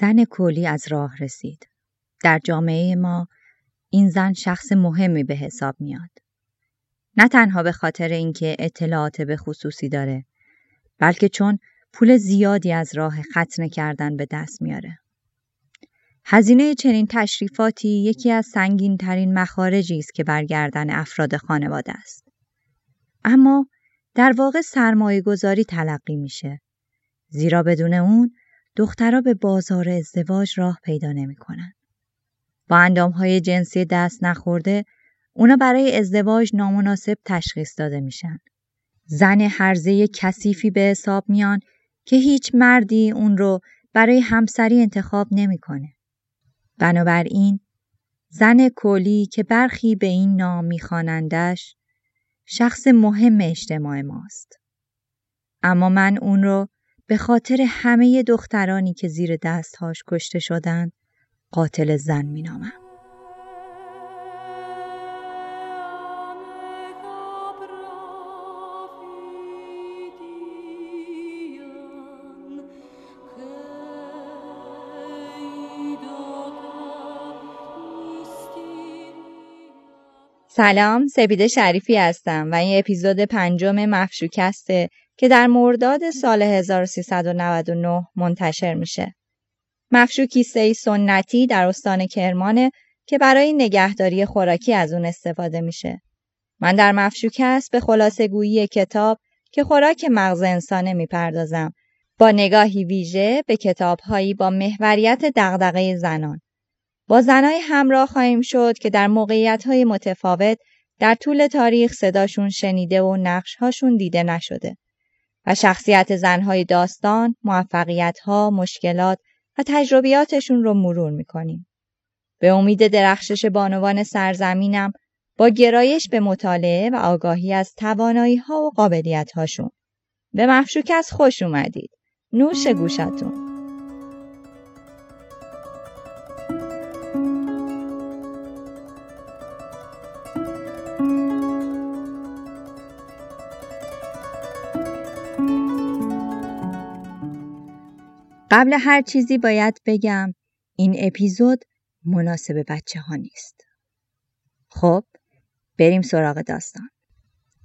زن کولی از راه رسید. در جامعه ما این زن شخص مهمی به حساب میاد. نه تنها به خاطر اینکه اطلاعات به خصوصی داره بلکه چون پول زیادی از راه ختنه کردن به دست میاره. هزینه چنین تشریفاتی یکی از سنگین ترین مخارجی است که برگردن افراد خانواده است. اما در واقع سرمایه گذاری تلقی میشه. زیرا بدون اون دخترها به بازار ازدواج راه پیدا نمی‌کنن. با اندامهای جنسی دست نخورده اونا برای ازدواج نامناسب تشخیص داده میشن. زن هرزه کثیفی به حساب میان که هیچ مردی اون رو برای همسری انتخاب نمی‌کنه. بنابراین زن کولی که برخی به این نام میخوانندش شخص مهم اجتماع ماست. اما من اون رو به خاطر همه دخترانی که زیر دستهاش کشته شدن قاتل زن مینامم. سلام سپیده شریفی هستم و این اپیزود پنجم مفشوکسته که در مرداد سال 1399 منتشر میشه. مفشوکیسته سنتی در استان کرمانه که برای نگهداری خوراکی از اون استفاده میشه. من در مفشوکست به خلاصه گویی کتاب که خوراک مغز انسانه می‌پردازم با نگاهی ویژه به کتابهایی با محوریت دغدغه زنان. با زنای همراه خواهیم شد که در موقعیت متفاوت در طول تاریخ صداشون شنیده و نقشهاشون دیده نشده و شخصیت زنهای داستان، موفقیتها، مشکلات و تجربیاتشون رو مرور می‌کنیم. به امید درخشش بانوان سرزمینم با گرایش به مطالعه و آگاهی از توانایی ها و قابلیت هاشون. به مفشوک از خوش اومدید. نوش گوشتون. قبل هر چیزی باید بگم این اپیزود مناسب بچه ها نیست. خب بریم سراغ داستان.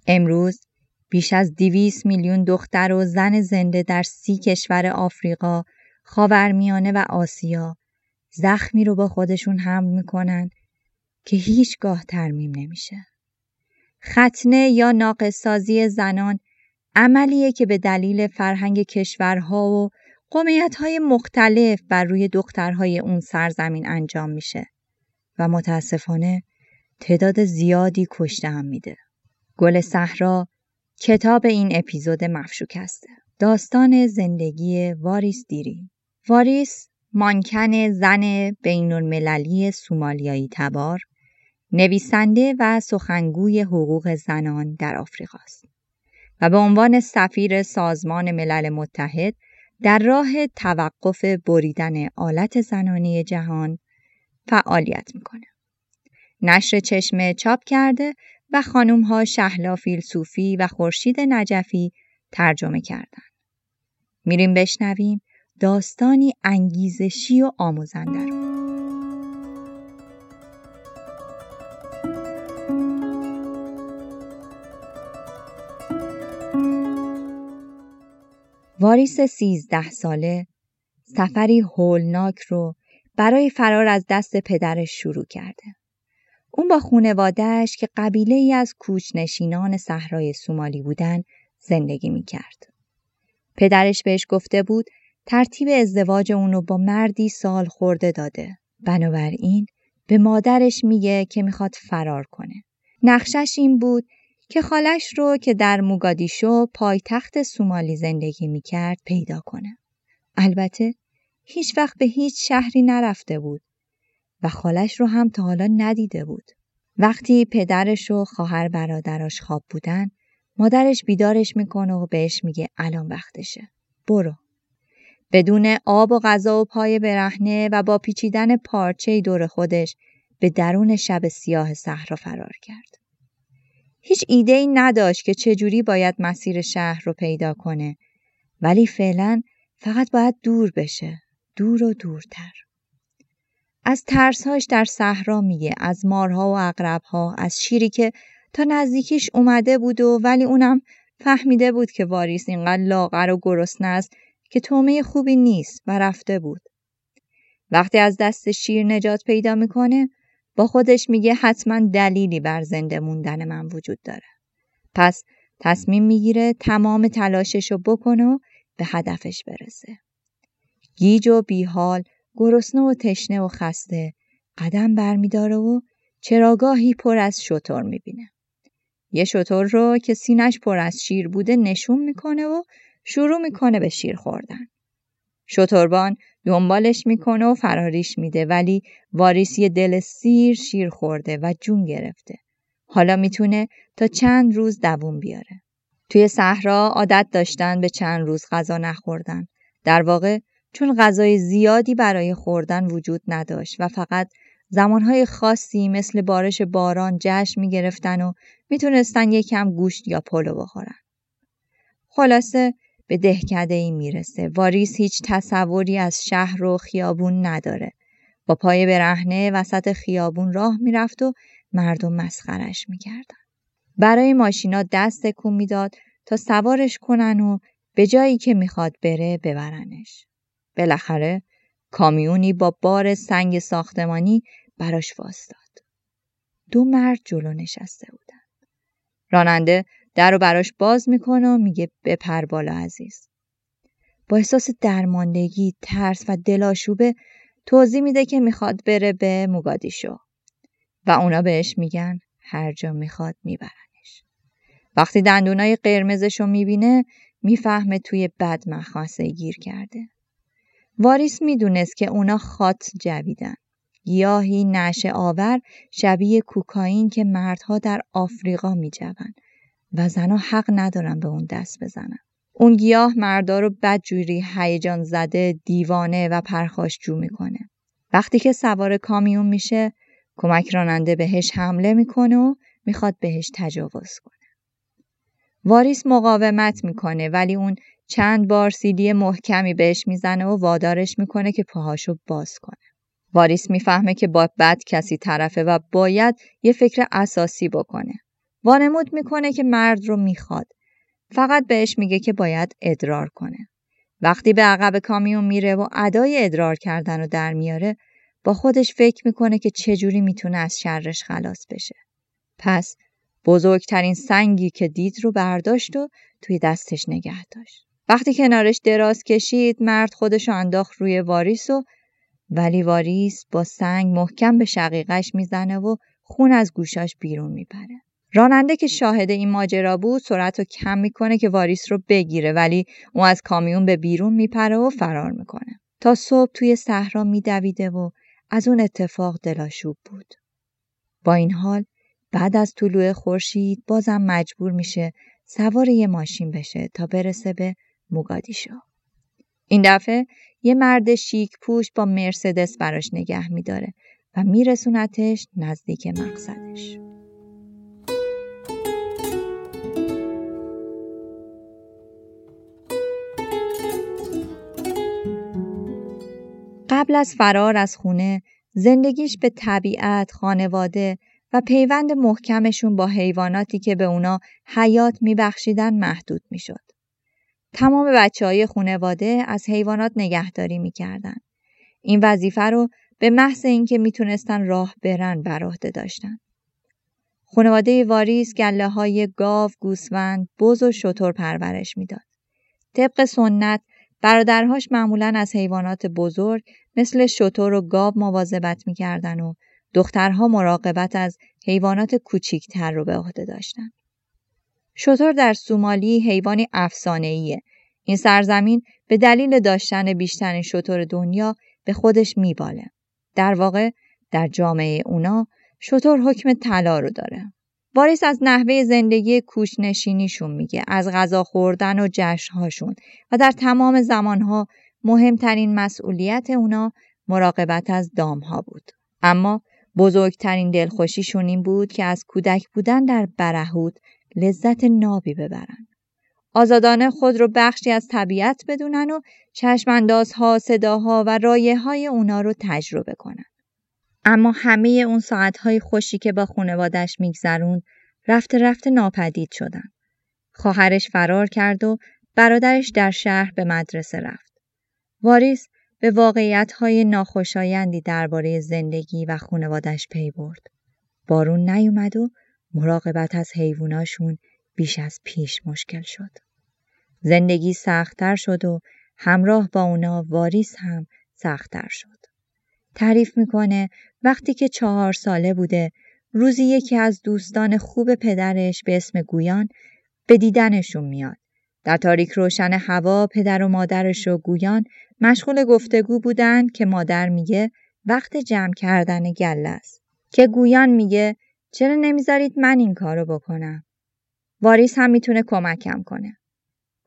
امروز بیش از دیویس میلیون دختر و زن زنده در سی کشور آفریقا، خاورمیانه و آسیا زخمی رو با خودشون حمل می‌کنن که هیچگاه ترمیم نمیشه. ختنه یا ناقصازی زنان عملیه که به دلیل فرهنگ کشورها و قومیت های مختلف بر روی دخترهای اون سرزمین انجام میشه و متاسفانه تعداد زیادی کشته هم میده. گل صحرا کتاب این اپیزود مفشوک هسته. داستان زندگی واریس دیری. واریس مانکن زن بین المللی سومالیایی تبار نویسنده و سخنگوی حقوق زنان در آفریقا است و به عنوان سفیر سازمان ملل متحد در راه توقف بریدن آلت زنانی جهان فعالیت می‌کنه. نشر چشمه چاپ کرده و خانوم ها شهلا فیلسوفی و خورشید نجفی ترجمه کردن. میریم بشنویم داستانی انگیزشی و آموزنده رو. واریس سیزده ساله سفری هولناک رو برای فرار از دست پدرش شروع کرده. اون با خونوادهش که قبیله ای از کوچنشینان صحرای سومالی بودن زندگی می کرد. پدرش بهش گفته بود ترتیب ازدواج اونو با مردی سال خورده داده. بنابراین به مادرش میگه که می‌خواد فرار کنه. نقشش این بود که خالش رو که در موگادیشو پایتخت سومالی زندگی می‌کرد پیدا کنه. البته هیچ وقت به هیچ شهری نرفته بود و خالش رو هم تا حالا ندیده بود. وقتی پدرش و خواهر برادراش خواب بودن مادرش بیدارش می‌کنه و بهش میگه الان وقتشه. برو. بدون آب و غذا و پای برهنه و با پیچیدن پارچه دور خودش به درون شب سیاه صحرا فرار کرد. هیچ ایده ای نداشت که چجوری باید مسیر شهر رو پیدا کنه ولی فعلا فقط باید دور بشه دور و دورتر. از ترسهاش در صحرا میگه از مارها و اقربها از شیری که تا نزدیکیش اومده بود و ولی اونم فهمیده بود که واریس اینقدر لاغر و گرسنه است که تومه خوبی نیست و رفته بود. وقتی از دست شیر نجات پیدا می‌کنه با خودش میگه حتما دلیلی بر زنده موندن من وجود داره. پس تصمیم می‌گیره تمام تلاششو بکنه و به هدفش برسه. گیج و بیحال، گرسنه و تشنه و خسته قدم برمیداره و چراگاهی پر از شطور می‌بینه. یه شطور رو که سینش پر از شیر بوده نشون می‌کنه و شروع می‌کنه به شیر خوردن. شطوربان دنبالش می‌کنه و فراریش میده ولی واریس یه دل سیر شیر خورده و جون گرفته. حالا می‌تونه تا چند روز دووم بیاره. توی صحرا عادت داشتن به چند روز غذا نخوردن. در واقع چون غذای زیادی برای خوردن وجود نداشت و فقط زمانهای خاصی مثل بارش باران جشن می گرفتن و می‌تونستن یکم گوشت یا پلو بخورن. خلاصه به دهکده ای می‌رسه. واریس هیچ تصوری از شهر و خیابون نداره. با پای برهنه وسط خیابون راه می‌رفت و مردم مسخرش می‌کردن. برای ماشینا دست تکون می‌داد تا سوارش کنن و به جایی که می‌خواد بره ببرنش. بالاخره کامیونی با بار سنگ ساختمانی براش واستاد. دو مرد جلو نشسته بودن. راننده در رو براش باز می‌کنه و میگه بپر بالا عزیز. با احساس درماندگی، ترس و دلاشوبه توضیح میده که می‌خواد بره به موگادیشو و اونا بهش میگن هر جا می‌خواد میبرنش. وقتی دندونای قرمزشو می‌بینه می‌فهمه توی بد مخمسه گیر کرده. واریس می‌دونست که اونا خات جویدن. گیاهی نشه آور شبیه کوکائین که مردها در آفریقا میجوند و زنها حق ندارن به اون دست بزنن. اون گیاه مردا رو بدجوری هیجان زده دیوانه و پرخاشجو می‌کنه. وقتی که سوار کامیون میشه کمک راننده بهش حمله می‌کنه و می‌خواد بهش تجاوز کنه. واریس مقاومت می‌کنه ولی اون چند بار سیلی محکمی بهش می‌زنه و وادارش می‌کنه که پاهاشو باز کنه. واریس می‌فهمه که با بد کسی طرفه و باید یه فکر اساسی بکنه. وانمود می‌کنه که مرد رو می‌خواد. فقط بهش میگه که باید ادرار کنه. وقتی به عقب کامیون میره و ادای ادرار کردن رو در میاره با خودش فکر می‌کنه که چجوری می‌تونه از شرش خلاص بشه. پس بزرگترین سنگی که دید رو برداشت و توی دستش نگه داشت. وقتی کنارش دراز کشید مرد خودشو انداخت روی واریس و ولی واریس با سنگ محکم به شقیقش می‌زنه و خون از گوشاش بیرون میپره. راننده که شاهد این ماجرا بود سرعت رو کم می‌کنه که واریس رو بگیره ولی اون از کامیون به بیرون میپره و فرار می‌کنه. تا صبح توی صحرا میدویده و از اون اتفاق دلاشوب بود. با این حال بعد از طلوع خورشید بازم مجبور میشه سوار یه ماشین بشه تا برسه به موگادیشو. این دفعه یه مرد شیک پوش با مرسدس براش نگه میداره و میرسونتش نزدیک مقصدش. قبل از فرار از خونه زندگیش به طبیعت، خانواده و پیوند محکمشون با حیواناتی که به اونا حیات میبخشیدن محدود می‌شد. تمام بچه های خونواده از حیوانات نگهداری می‌کردن. این وظیفه رو به محض اینکه می‌تونستن راه برن بر عهده داشتن. خانواده واریس گله های گاو، گوسفند، بز و شتر پرورش می‌داد. طبق سنت برادرهاش معمولا از حیوانات بزرگ مثل شتر و گاو مواظبت می‌کردن و دخترها مراقبت از حیوانات کوچیکتر رو به عهده داشتن. شتر در سومالی حیوانی افسانه‌ایه. این سرزمین به دلیل داشتن بیشترین شتر دنیا به خودش میباله. در واقع در جامعه اونا شتر حکم طلا رو داره. واریس از نحوه زندگی کوچنشینیشون میگه از غذا خوردن و جشنهاشون و در تمام زمانها مهمترین مسئولیت اونا مراقبت از دامها بود. اما بزرگترین دلخوشیشون این بود که از کودک بودن در برهود لذت نابی ببرن. آزادانه خود رو بخشی از طبیعت بدونن و چشماندازها، صداها و رایه های اونا رو تجربه کنن. اما همه اون ساعتهای خوشی که با خونوادش میگذرون رفته رفته ناپدید شدن. خواهرش فرار کرد و برادرش در شهر به مدرسه رفت. واریس به واقعیتهای ناخوشایندی درباره زندگی و خونوادش پی برد. بارون نیومد و مراقبت از حیواناشون بیش از پیش مشکل شد. زندگی سختتر شد و همراه با اونا واریس هم سختتر شد. تعریف می‌کنه وقتی که چهار ساله بوده روزی یکی از دوستان خوب پدرش به اسم گویان به دیدنشون میاد. در تاریک روشن هوا پدر و مادرش و گویان مشغول گفتگو بودن که مادر میگه وقت جمع کردن گله است. که گویان میگه چرا نمی‌ذارید من این کارو بکنم؟ واریس هم می‌تونه کمکم کنه.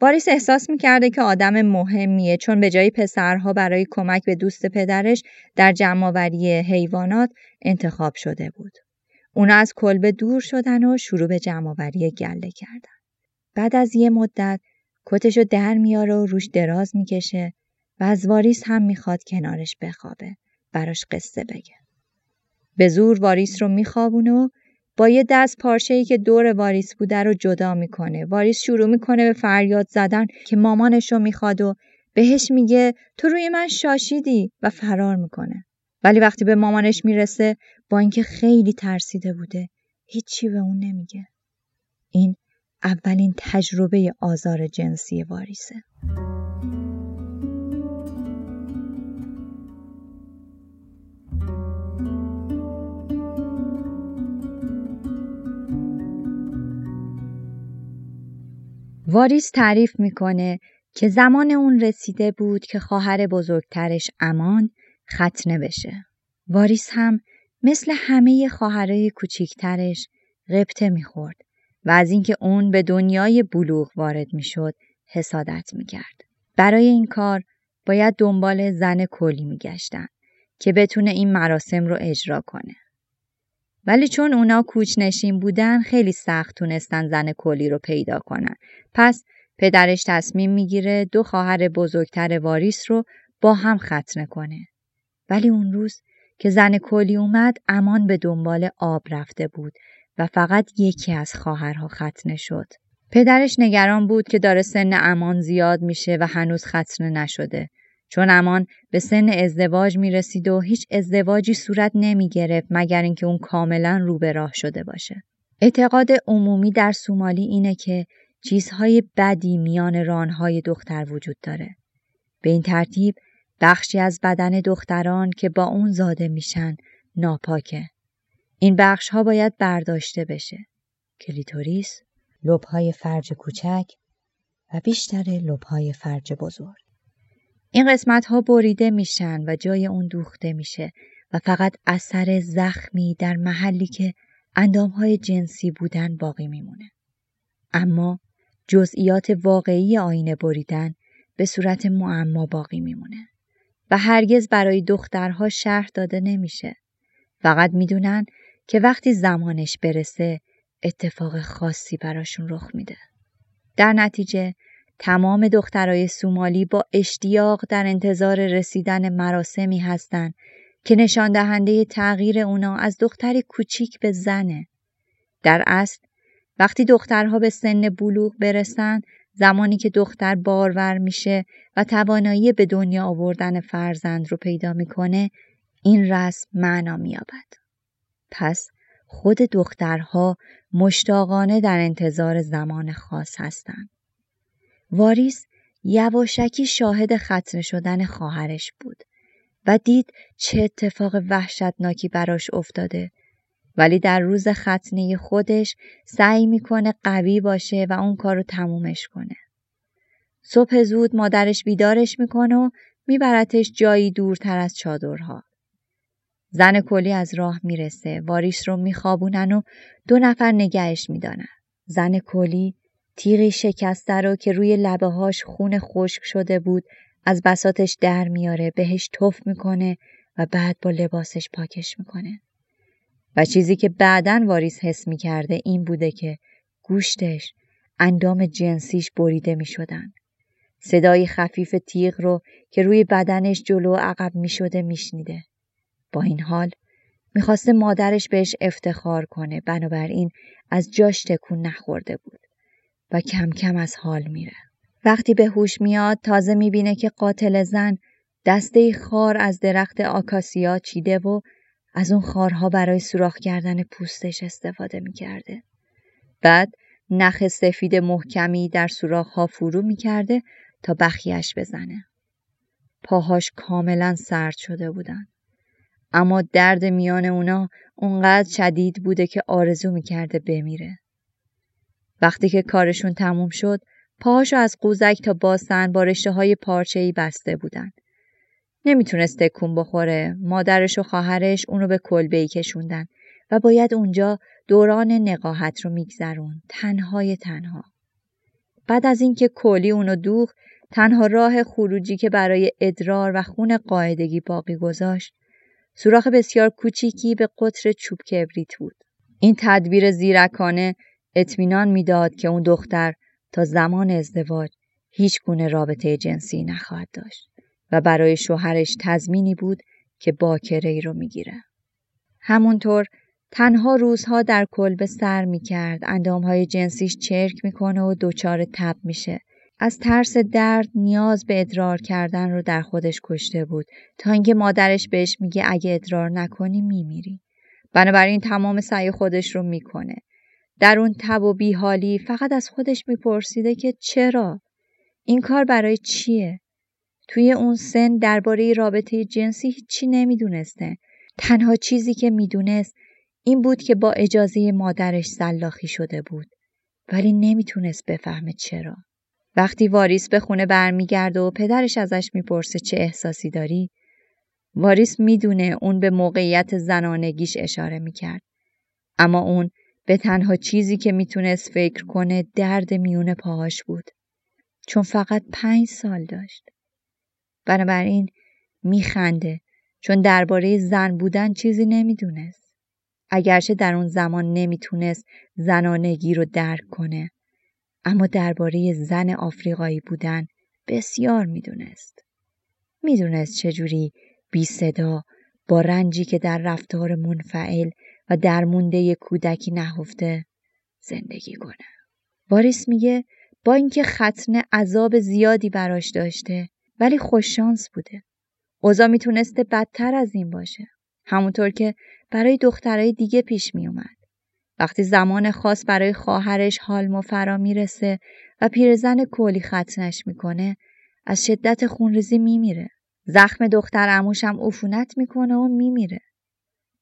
واریس احساس می‌کرده که آدم مهمیه چون به جای پسرها برای کمک به دوست پدرش در جمعآوری حیوانات انتخاب شده بود. اونا از کلبه دور شدن و شروع به جمعآوری گله کردن. بعد از یه مدت کتشو در میاره و روش دراز می‌کشه و از واریس هم می‌خواد کنارش بخوابه. براش قصه بگه. به زور واریس رو میخوابونه و با یه دست پارچه‌ای که دور واریس بوده رو جدا می‌کنه. واریس شروع می‌کنه به فریاد زدن که مامانش رو می‌خواد و بهش میگه تو روی من شاشیدی و فرار می‌کنه. ولی وقتی به مامانش می‌رسه با اینکه خیلی ترسیده بوده هیچی به اون نمیگه. این اولین تجربه آزار جنسی واریسه. واریس تعریف می‌کنه که زمان اون رسیده بود که خواهر بزرگترش امان ختنه بشه. واریس هم مثل همه خواهرای کوچیکترش قبطه می‌خورد و از اینکه اون به دنیای بلوغ وارد می‌شد حسادت می‌کرد. برای این کار باید دنبال زن کلی میگشتن که بتونه این مراسم رو اجرا کنه. ولی چون اونا کوچنشین بودن خیلی سخت تونستن زن کلی رو پیدا کنن. پس پدرش تصمیم می‌گیره دو خواهر بزرگتر واریس رو با هم ختنه کنه. ولی اون روز که زن کلی اومد امان به دنبال آب رفته بود و فقط یکی از خواهرها ختنه شد. پدرش نگران بود که داره سن امان زیاد میشه و هنوز ختنه نشده. چون امان به سن ازدواج می رسید و هیچ ازدواجی صورت نمی گرفت مگر اینکه اون کاملا رو به راه شده باشه. اعتقاد عمومی در سومالی اینه که چیزهای بدی میان رانهای دختر وجود داره. به این ترتیب بخشی از بدن دختران که با اون زاده میشن ناپاکه. این بخش ها باید برداشته بشه. کلیتوریس، لبهای فرج کوچک و بیشتر لبهای فرج بزرگ. این قسمت ها بریده میشن و جای اون دوخته میشه و فقط اثر زخمی در محلی که اندام های جنسی بودن باقی میمونه. اما جزئیات واقعی آینه بریدن به صورت معما باقی میمونه و هرگز برای دخترها شرح داده نمیشه. فقط می‌دونن که وقتی زمانش برسه اتفاق خاصی براشون رخ میده. در نتیجه تمام دخترای سومالی با اشتیاق در انتظار رسیدن مراسمی هستند که نشان دهنده تغییر اونا از دختری کوچیک به زنه. در اصل وقتی دخترها به سن بلوغ برسن زمانی که دختر بارور میشه و توانایی به دنیا آوردن فرزند رو پیدا می‌کنه این رسم معنا مییابد. پس خود دخترها مشتاقانه در انتظار زمان خاص هستند. واریس یواشکی شاهد ختنه شدن خواهرش بود و دید چه اتفاق وحشتناکی براش افتاده ولی در روز ختنه خودش سعی می‌کنه قوی باشه و اون کار رو تمومش کنه. صبح زود مادرش بیدارش می‌کنه و میبرتش جایی دورتر از چادرها. زن کلی از راه می‌رسه واریس رو میخوابونن و دو نفر نگهش می‌دانن. زن کلی تیغی شکسته رو که روی لبه هاش خون خشک شده بود از بساتش در میاره بهش تف می‌کنه و بعد با لباسش پاکش می‌کنه. و چیزی که بعدا واریس حس می‌کرده این بوده که گوشتش اندام جنسیش بریده می شدن. صدای خفیف تیغ رو که روی بدنش جلو عقب می شده می شنیده. با این حال می‌خواسته مادرش بهش افتخار کنه بنابراین از جاش تکون نخورده بود و کم کم از حال میره. وقتی به هوش میاد تازه می‌بینه که قاتل زن دسته خار از درخت آکاسیا چیده و از اون خارها برای سوراخ کردن پوستش استفاده می‌کرده. بعد نخ سفید محکمی در سوراخها فرو می‌کرده تا بخیش بزنه. پاهاش کاملا سرد شده بودن. اما درد میان اونا اونقدر شدید بوده که آرزو می‌کرده بمیره. وقتی که کارشون تموم شد پاهاشو از قوزک تا باسن با رشته های پارچه بسته بودن. نمی‌تونست تکون بخوره. مادرش و خواهرش اونو به کلبه ای کشوندن و باید اونجا دوران نقاهت رو میگذرون. تنهای تنها. بعد از اینکه کلی اونو دوخ تنها راه خروجی که برای ادرار و خون قاعدگی باقی گذاشت سوراخ بسیار کوچیکی به قطر چوب کبریت بود. این تدبیر زیرکانه اطمینان می‌داد که اون دختر تا زمان ازدواج هیچ گونه رابطه جنسی نخواهد داشت و برای شوهرش تضمینی بود که باکره ای رو می‌گیره. همونطور تنها روزها در کلبه سر می‌کرد اندامهای جنسیش چرک می‌کنه و دچار تب میشه از ترس درد نیاز به ادرار کردن رو در خودش کشته بود. تا اینکه مادرش بهش میگه اگه ادرار نکنی میمیری. بنابراین تمام سعی خودش رو می‌کنه. در اون تب و بیحالی فقط از خودش میپرسیده که چرا؟ این کار برای چیه؟ توی اون سن درباره رابطه جنسی هیچی نمی‌دونسته. تنها چیزی که می‌دونست این بود که با اجازه مادرش سلاخی شده بود. ولی نمی‌تونست بفهمه چرا. وقتی واریس به خونه برمیگرده و پدرش ازش می‌پرسه چه احساسی داری واریس می‌دونه اون به موقعیت زنانگیش اشاره می‌کرد. اما اون به تنها چیزی که می‌تونست فکر کنه درد میون پاهاش بود. چون فقط پنج سال داشت. بنابراین میخنده چون درباره زن بودن چیزی نمی‌دونست. اگرچه در اون زمان نمی‌تونست زنانگی رو درک کنه. اما درباره زن آفریقایی بودن بسیار می‌دونست. می‌دونست چجوری بی صدا با رنجی که در رفتار منفعل و درمونده کودکی نهفته زندگی کنه. واریس میگه با اینکه ختنه عذاب زیادی براش داشته ولی خوششانس بوده. اوضاع می‌تونسته بدتر از این باشه. همونطور که برای دخترای دیگه پیش میومد. وقتی زمان خاص برای خواهرش حالمو فرا می‌رسه و پیرزن کولی ختنش می‌کنه از شدت خونریزی میمیره. زخم دختر هم عفونت می‌کنه و میمیره.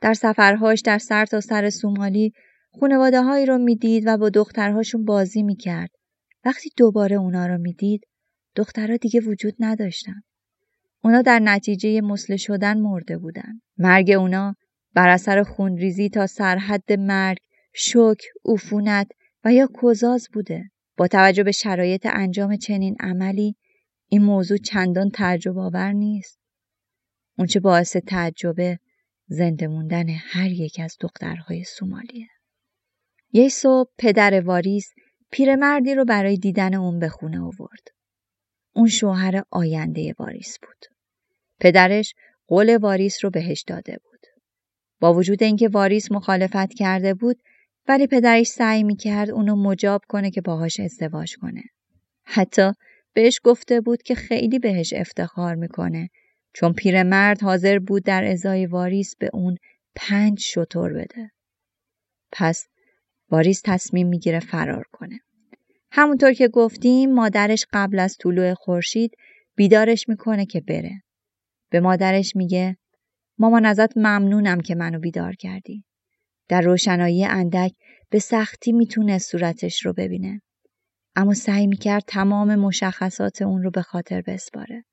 در سفرهاش در سر تا سر سومالی خونواده هایی رو می‌دید و با دخترهاشون بازی می‌کرد. وقتی دوباره اونا رو می‌دید دخترها دیگه وجود نداشتن. اونا در نتیجه مسله شدن مرده بودن. مرگ اونا بر اثر خونریزی تا سرحد مرگ شک، عفونت و یا کزاز بوده. با توجه به شرایط انجام چنین عملی این موضوع چندان تعجب آور نیست. اونچه باعث تعجبه زنده موندن هر یک از دخترهای سومالیه. یه صبح پدر واریس پیرمردی رو برای دیدن اون به خونه آورد. اون شوهر آینده واریس بود. پدرش قول واریس رو بهش داده بود. با وجود اینکه واریس مخالفت کرده بود ولی پدرش سعی می‌کرد اونو مجاب کنه که باهاش ازدواج کنه. حتی بهش گفته بود که خیلی بهش افتخار می‌کنه چون پیرمرد حاضر بود در ازای واریس به اون پنج شطور بده. پس واریس تصمیم می‌گیره فرار کنه. همونطور که گفتیم مادرش قبل از طلوع خورشید بیدارش می‌کنه که بره. به مادرش میگه مامان ازت ممنونم که منو بیدار کردی. در روشنایی اندک به سختی می‌تونست صورتش رو ببینه. اما سعی می‌کرد تمام مشخصات اون رو به خاطر بسپاره.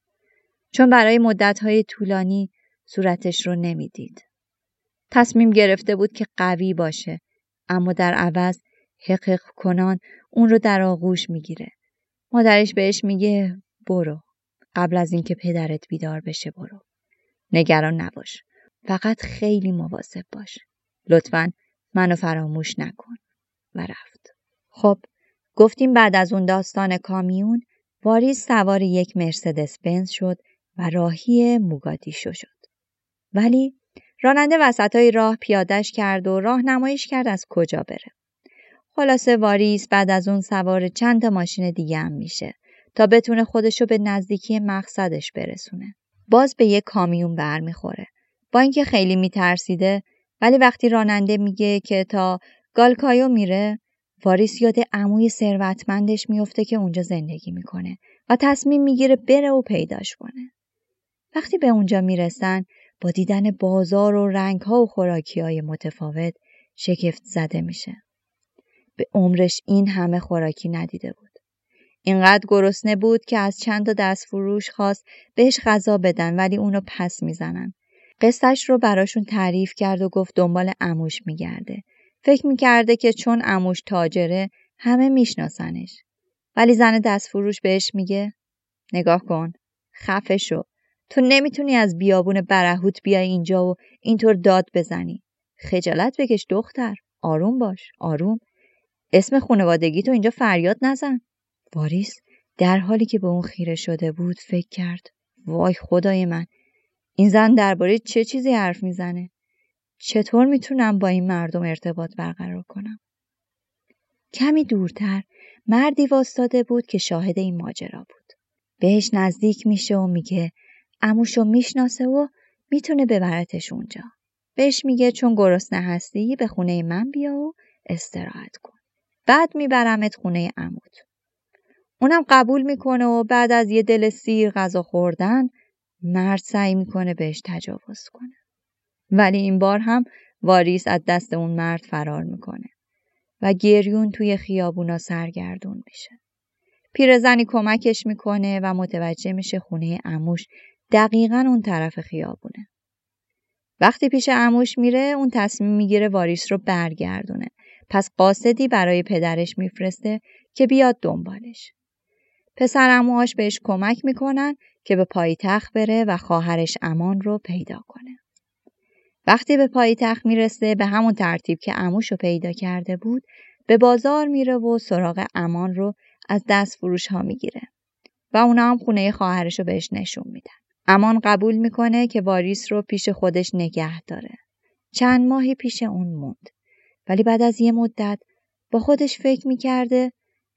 چون برای مدتهای طولانی صورتش رو نمی‌دید. تصمیم گرفته بود که قوی باشه اما در عوض حقق کنان اون رو در آغوش می‌گیره. مادرش بهش میگه برو قبل از اینکه پدرت بیدار بشه برو. نگران نباش. فقط خیلی مواظب باش. لطفا منو فراموش نکن و رفت. خب گفتیم بعد از اون داستان کامیون واریس سوار یک مرسدس بنز شد و راهی موگادیشو شد. ولی راننده وسطای راه پیادش کرد و راه نمایش کرد از کجا بره. خلاصه واریس بعد از اون سوار چند تا ماشین دیگه هم میشه تا بتونه خودشو به نزدیکی مقصدش برسونه. باز به یک کامیون برمیخوره. با اینکه خیلی میترسیده ولی وقتی راننده میگه که تا گالکایو میره واریس یاد عموی ثروتمندش میفته که اونجا زندگی می‌کنه و تصمیم می‌گیره بره و پیداش کنه. وقتی به اونجا می‌رسن با دیدن بازار و رنگها و خوراکی های متفاوت شگفت زده میشه. به عمرش این همه خوراکی ندیده بود. اینقدر گرسنه بود که از چند تا دست فروش خواست بهش غذا بدن ولی اونو پس می‌زنن. قصتش رو براشون تعریف کرد و گفت دنبال اموش میگرده. فکر می‌کرده که چون اموش تاجره همه میشناسنش. ولی زن دست فروش بهش میگه نگاه کن خفه شو تو نمی‌تونی از بیابون برهوت بیای اینجا و اینطور داد بزنی. خجالت بکش دختر. آروم باش آروم. اسم خانوادگی تو اینجا فریاد نزن. واریس در حالی که به اون خیره شده بود فکر کرد وای خدای من این زن درباره چه چیزی حرف می‌زنه؟ چطور می‌تونم با این مردم ارتباط برقرار کنم؟ کمی دورتر مردی واستاده بود که شاهد این ماجرا بود. بهش نزدیک میشه و میگه اموشو می‌شناسه و می‌تونه ببرتش اونجا. بهش میگه چون گرسنه هستی به خونه من بیا و استراحت کن. بعد میبرمت خونه عمود. اونم قبول می‌کنه و بعد از یه دل سیر غذا خوردن مرد سعی می‌کنه بهش تجاوز کنه. ولی این بار هم واریس از دست اون مرد فرار می‌کنه و گریون توی خیابونا سرگردون میشه. پیرزنی کمکش می‌کنه و متوجه میشه خونه اموش دقیقا اون طرف خیابونه. وقتی پیش اموش میره اون تصمیم می‌گیره واریس رو برگردونه پس قاصدی برای پدرش میفرسته که بیاد دنبالش. پسر اموهاش بهش کمک می‌کنن که به پایتخت بره و خواهرش امان رو پیدا کنه. وقتی به پایتخت می‌رسه به همون ترتیب که اموش رو پیدا کرده بود به بازار میره و سراغ امان رو از دست فروش ها می‌گیره و اونا هم خونه خواهرش رو بهش نشون میدن. امان قبول می‌کنه که واریس رو پیش خودش نگه داره. چند ماهی پیش اون موند. ولی بعد از یه مدت با خودش فکر می‌کرده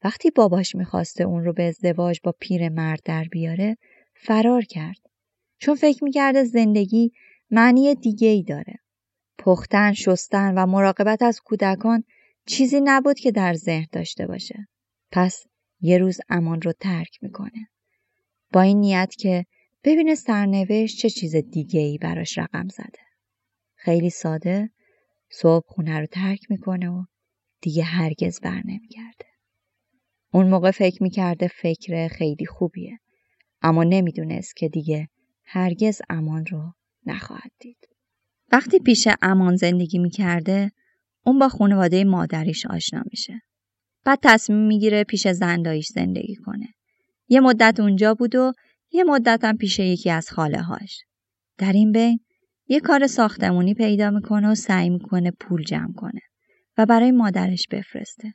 وقتی باباش می‌خواسته اون رو به ازدواج با پیر مرد در بیاره فرار کرد. چون فکر می‌کرده زندگی معنی دیگه ای داره. پختن، شستن و مراقبت از کودکان چیزی نبود که در ذهن داشته باشه. پس یه روز امان رو ترک می‌کنه. با این نیت که ببینه سرنوشت چه چیز دیگه ای براش رقم زده. خیلی ساده صبح خونه رو ترک می‌کنه و دیگه هرگز بر نمیگرده. اون موقع فکر می‌کرده فکر خیلی خوبیه اما نمی‌دونست که دیگه هرگز امان رو نخواهد دید. وقتی پیش امان زندگی می‌کرده اون با خانواده مادریش آشنا میشه. بعد تصمیم می‌گیره پیش زنداییش زندگی کنه. یه مدت اونجا بود و یه مدت هم پیش یکی از خاله هاش. در این بین یه کار ساختمونی پیدا می‌کنه و سعی می‌کنه پول جمع کنه و برای مادرش بفرسته.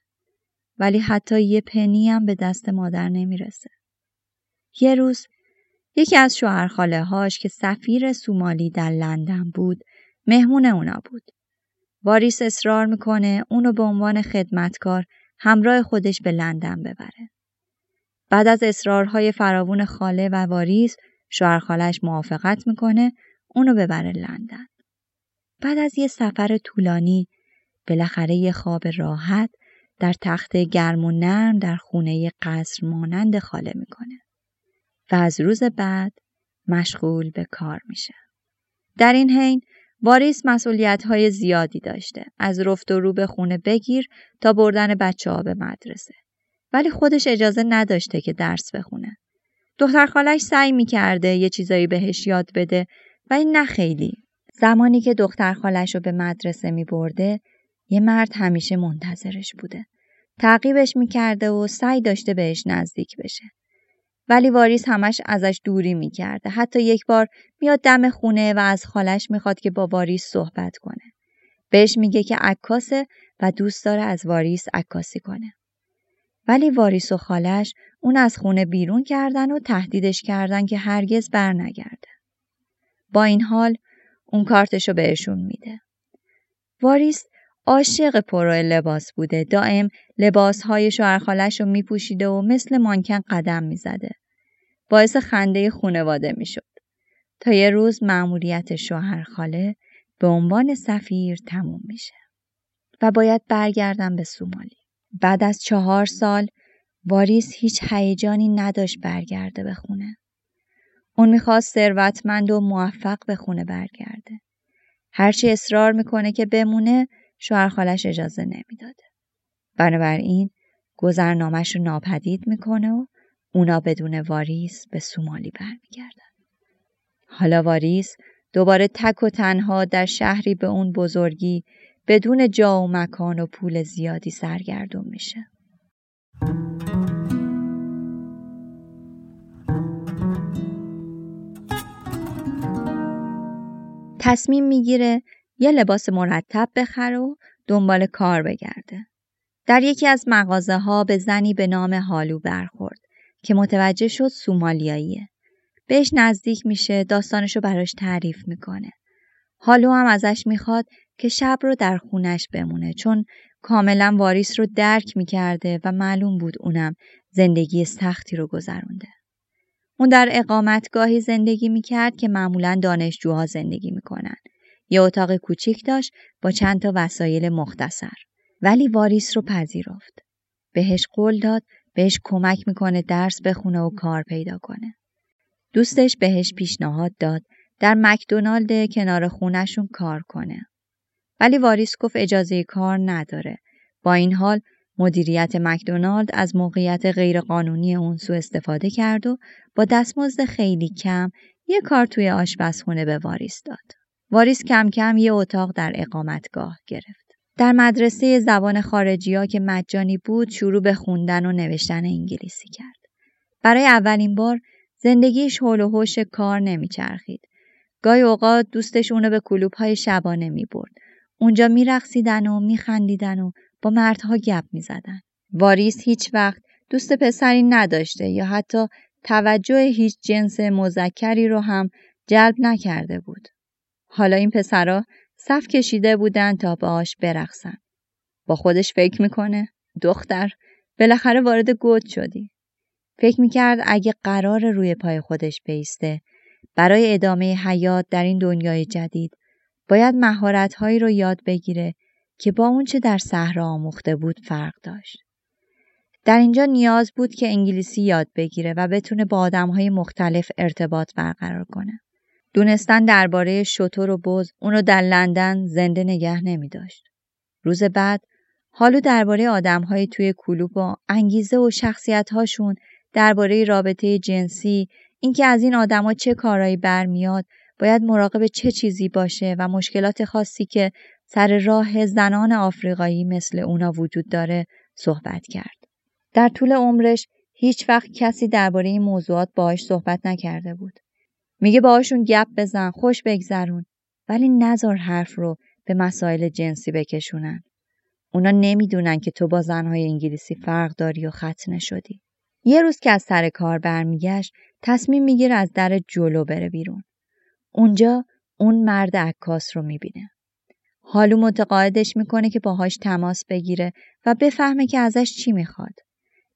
ولی حتی یه پنی هم به دست مادر نمی‌رسه. یه روز یکی از شوهرخاله هاش که سفیر سومالی در لندن بود مهمون اونا بود. واریس اصرار می‌کنه اونو به عنوان خدمتکار همراه خودش به لندن ببره. بعد از اصرارهای فراوون خاله و واریس شوهرخالش موافقت می‌کنه اونو ببره لندن. بعد از یه سفر طولانی بالاخره یه خواب راحت در تخت گرم و نرم در خونه قصر مانند خاله می‌کنه و از روز بعد مشغول به کار میشه. در این حین واریس مسئولیت های زیادی داشته از رفت و رو به خونه بگیر تا بردن بچه ها به مدرسه ولی خودش اجازه نداشته که درس بخونه. دختر خالش سعی می‌کرده یه چیزایی بهش یاد بده ولی نه خیلی. زمانی که دختر خالش رو به مدرسه می برده یه مرد همیشه منتظرش بوده. تعقیبش می‌کرده و سعی داشته بهش نزدیک بشه. ولی واریس همش ازش دوری می‌کرده. حتی یک بار میاد دم خونه و از خالش می‌خواد که با واریس صحبت کنه. بهش میگه که عکاسه و دوست داره از واریس عکاسی کنه. ولی واریس و خالش اون از خونه بیرون کردن و تهدیدش کردن که هرگز بر نگرده. با این حال اون کارتشو بهشون میده. واریس عاشق پرو لباس بوده. دائم لباسهای شوهرخالش رو میپوشیده و مثل مانکن قدم می‌زده. باعث خنده خونواده می‌شد. تا یه روز مأموریت شوهرخاله به عنوان سفیر تموم میشه و باید برگردم به سومالی. بعد از چهار سال واریس هیچ هیجانی نداشت برگرده به خونه. اون می‌خواست ثروتمند و موفق به خونه برگرده. هرچی اصرار می‌کنه که بمونه شوهرخالش اجازه نمی‌داده. بنابراین گذرنامش رو ناپدید می‌کنه و اونا بدون واریس به سومالی برمیگردن. حالا واریس دوباره تک و تنها در شهری به اون بزرگی بدون جا و مکان و پول زیادی سرگردون میشه. تصمیم می‌گیره یه لباس مرتب بخره و دنبال کار بگرده. در یکی از مغازه ها به زنی به نام حالو برخورد که متوجه شد سومالیاییه. بهش نزدیک میشه داستانشو براش تعریف می‌کنه. حالو هم ازش می‌خواد که شب رو در خونش بمونه چون کاملا واریس رو درک می‌کرده و معلوم بود اونم زندگی سختی رو گذرونده. اون در اقامتگاهی زندگی می‌کرد که معمولا دانشجوها زندگی می‌کنن. یه اتاق کوچیک داشت با چند تا وسایل مختصر. ولی واریس رو پذیرفت. بهش قول داد بهش کمک می‌کنه درس بخونه و کار پیدا کنه. دوستش بهش پیشنهاد داد در مکدونالد کنار خونشون کار کنه. ولی واریس گفت اجازه کار نداره. با این حال مدیریت مکدونالد از موقعیت غیرقانونی اون سو استفاده کرد و با دستمزد خیلی کم یه کار توی آشپزخونه به واریس داد. واریس کم کم یه اتاق در اقامتگاه گرفت. در مدرسه زبان خارجی ها که مجانی بود شروع به خوندن و نوشتن انگلیسی کرد. برای اولین بار زندگیش حول و حوش کار نمیچرخید. گاهی اوقات دوستش اونو به کلوب های شبانه می برد. اونجا میرقصیدن و میخندیدن و با مردها گپ می‌زدن. واریس هیچ وقت دوست پسری نداشته یا حتی توجه هیچ جنس مذکری رو هم جلب نکرده بود. حالا این پسرا صف کشیده بودن تا باش برقصن. با خودش فکر می‌کنه دختر بالاخره وارد گود شدی. فکر می‌کرد اگه قرار روی پای خودش بیسته برای ادامه حیات در این دنیای جدید باید مهارت‌هایی رو یاد بگیره که با اونچه در صحرا آموخته بود فرق داشت. در اینجا نیاز بود که انگلیسی یاد بگیره و بتونه با آدمهای مختلف ارتباط برقرار کنه. دونستن درباره شطور و بز اونو در لندن زنده نگه نمی داشت. روز بعد حالو درباره آدمهای توی کلوب و انگیزه و شخصیتهاشون درباره رابطه جنسی اینکه از این آدما چه کارایی برمیاد باید مراقب چه چیزی باشه و مشکلات خاصی که سر راه زنان آفریقایی مثل اونا وجود داره صحبت کرد. در طول عمرش هیچ وقت کسی درباره این موضوعات باهاش صحبت نکرده بود. میگه باهاشون گپ بزن، خوش بگذرون، ولی نزار حرف رو به مسائل جنسی بکشونن. اونا نمی‌دونن که تو با زنهای انگلیسی فرق داری و ختنه شدی. یه روز که از سر کار برمیگشت تصمیم می‌گیره از در جلو بره بیرون. اونجا اون مرد عکاس رو می‌بینه. حالو متقاعدش می‌کنه که باهاش تماس بگیره و بفهمه که ازش چی می‌خواد.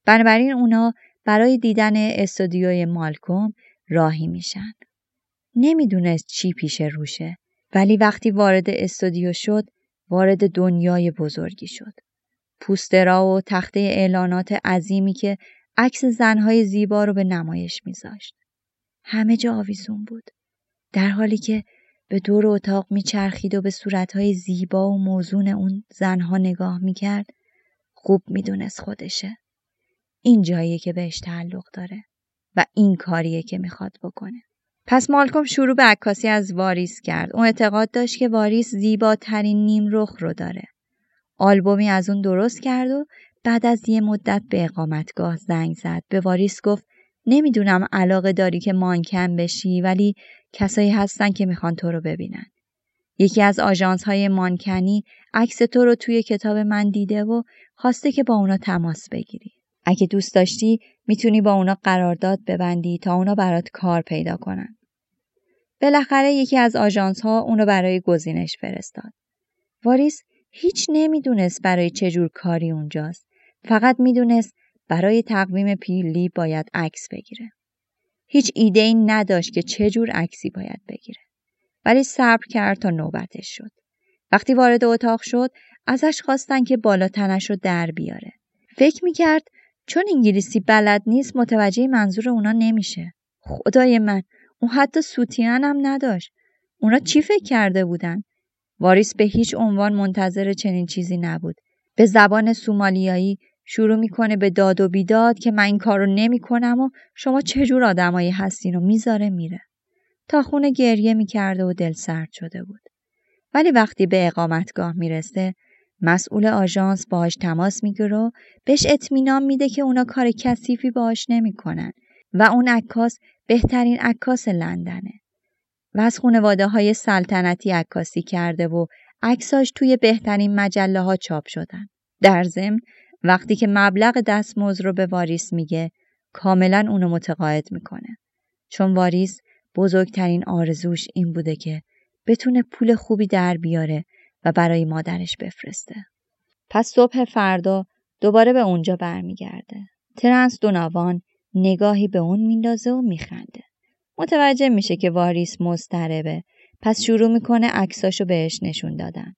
بنابراین اونا برای دیدن استودیوی مالکوم راهی میشن. نمی‌دونست چی پیش روشه ولی وقتی وارد استودیو شد وارد دنیای بزرگی شد. پوسترا و تخته اعلانات عظیمی که عکس زنهای زیبا رو به نمایش میذاشت. همه جا آویزون بود. در حالی که به دور اتاق میچرخید و به صورتهای زیبا و موزون اون زنها نگاه می‌کرد خوب می‌دونست خودشه. این جاییه که بهش تعلق داره و این کاریه که می‌خواد بکنه. پس مالکوم شروع به عکاسی از واریس کرد. اون اعتقاد داشت که واریس زیباترین نیم رخ رو داره. آلبومی از اون درست کرد و بعد از یه مدت به اقامتگاه زنگ زد. به واریس گفت نمی‌دونم علاقه داری که مانکن بشی ولی کسایی هستن که می‌خوان تو رو ببینن. یکی از آژانس های مانکنی عکس تو رو توی کتاب من دیده و خواسته که با اونا تماس بگیری. اگه دوست داشتی می‌تونی با اونا قرارداد ببندی تا اونا برات کار پیدا کنن. بالاخره یکی از آژانس ها اونو برای گزینش فرستاد. واریس هیچ نمی‌دونست برای چه جور کاری اونجاست. فقط می‌دونست برای تقویم پیلی باید عکس بگیره. هیچ ایده ای نداشت که چه جور عکسی باید بگیره. ولی صبر کرد تا نوبتش شد. وقتی وارد اتاق شد ازش خواستن که بالا تنش رو در بیاره. فکر می‌کرد چون انگلیسی بلد نیست متوجه منظور اونا نمیشه. خدای من اون حتی سوتیان هم نداشت. اونا چی فکر کرده بودن؟ واریس به هیچ عنوان منتظر چنین چیزی نبود. به زبان سومالیایی شروع می‌کنه به داد و بیداد که من این کارو نمی‌کنم و شما چجور آدمایی هستین و می‌ذاره میره. تا خونه گریه می‌کرده و دل سرد شده بود. ولی وقتی به اقامتگاه می‌رسه مسئول آژانس باهاش تماس می‌گیره و بهش اطمینان میده که اونا کار کثیفی باهاش نمی‌کنن و اون عکاس بهترین عکاس لندنه و از خانواده های سلطنتی عکاسی کرده و عکساش توی بهترین مجله ها چاپ شدن. در ضمن وقتی که مبلغ دستمزد رو به واریس میگه کاملا اونو متقاعد می‌کنه. چون واریس بزرگترین آرزوش این بوده که بتونه پول خوبی در بیاره و برای مادرش بفرسته. پس صبح فردا دوباره به اونجا برمیگرده. ترنس دوناوان نگاهی به اون میندازه و میخنده. متوجه میشه که واریس مضطربه پس شروع می‌کنه عکساشو بهش نشون دادن.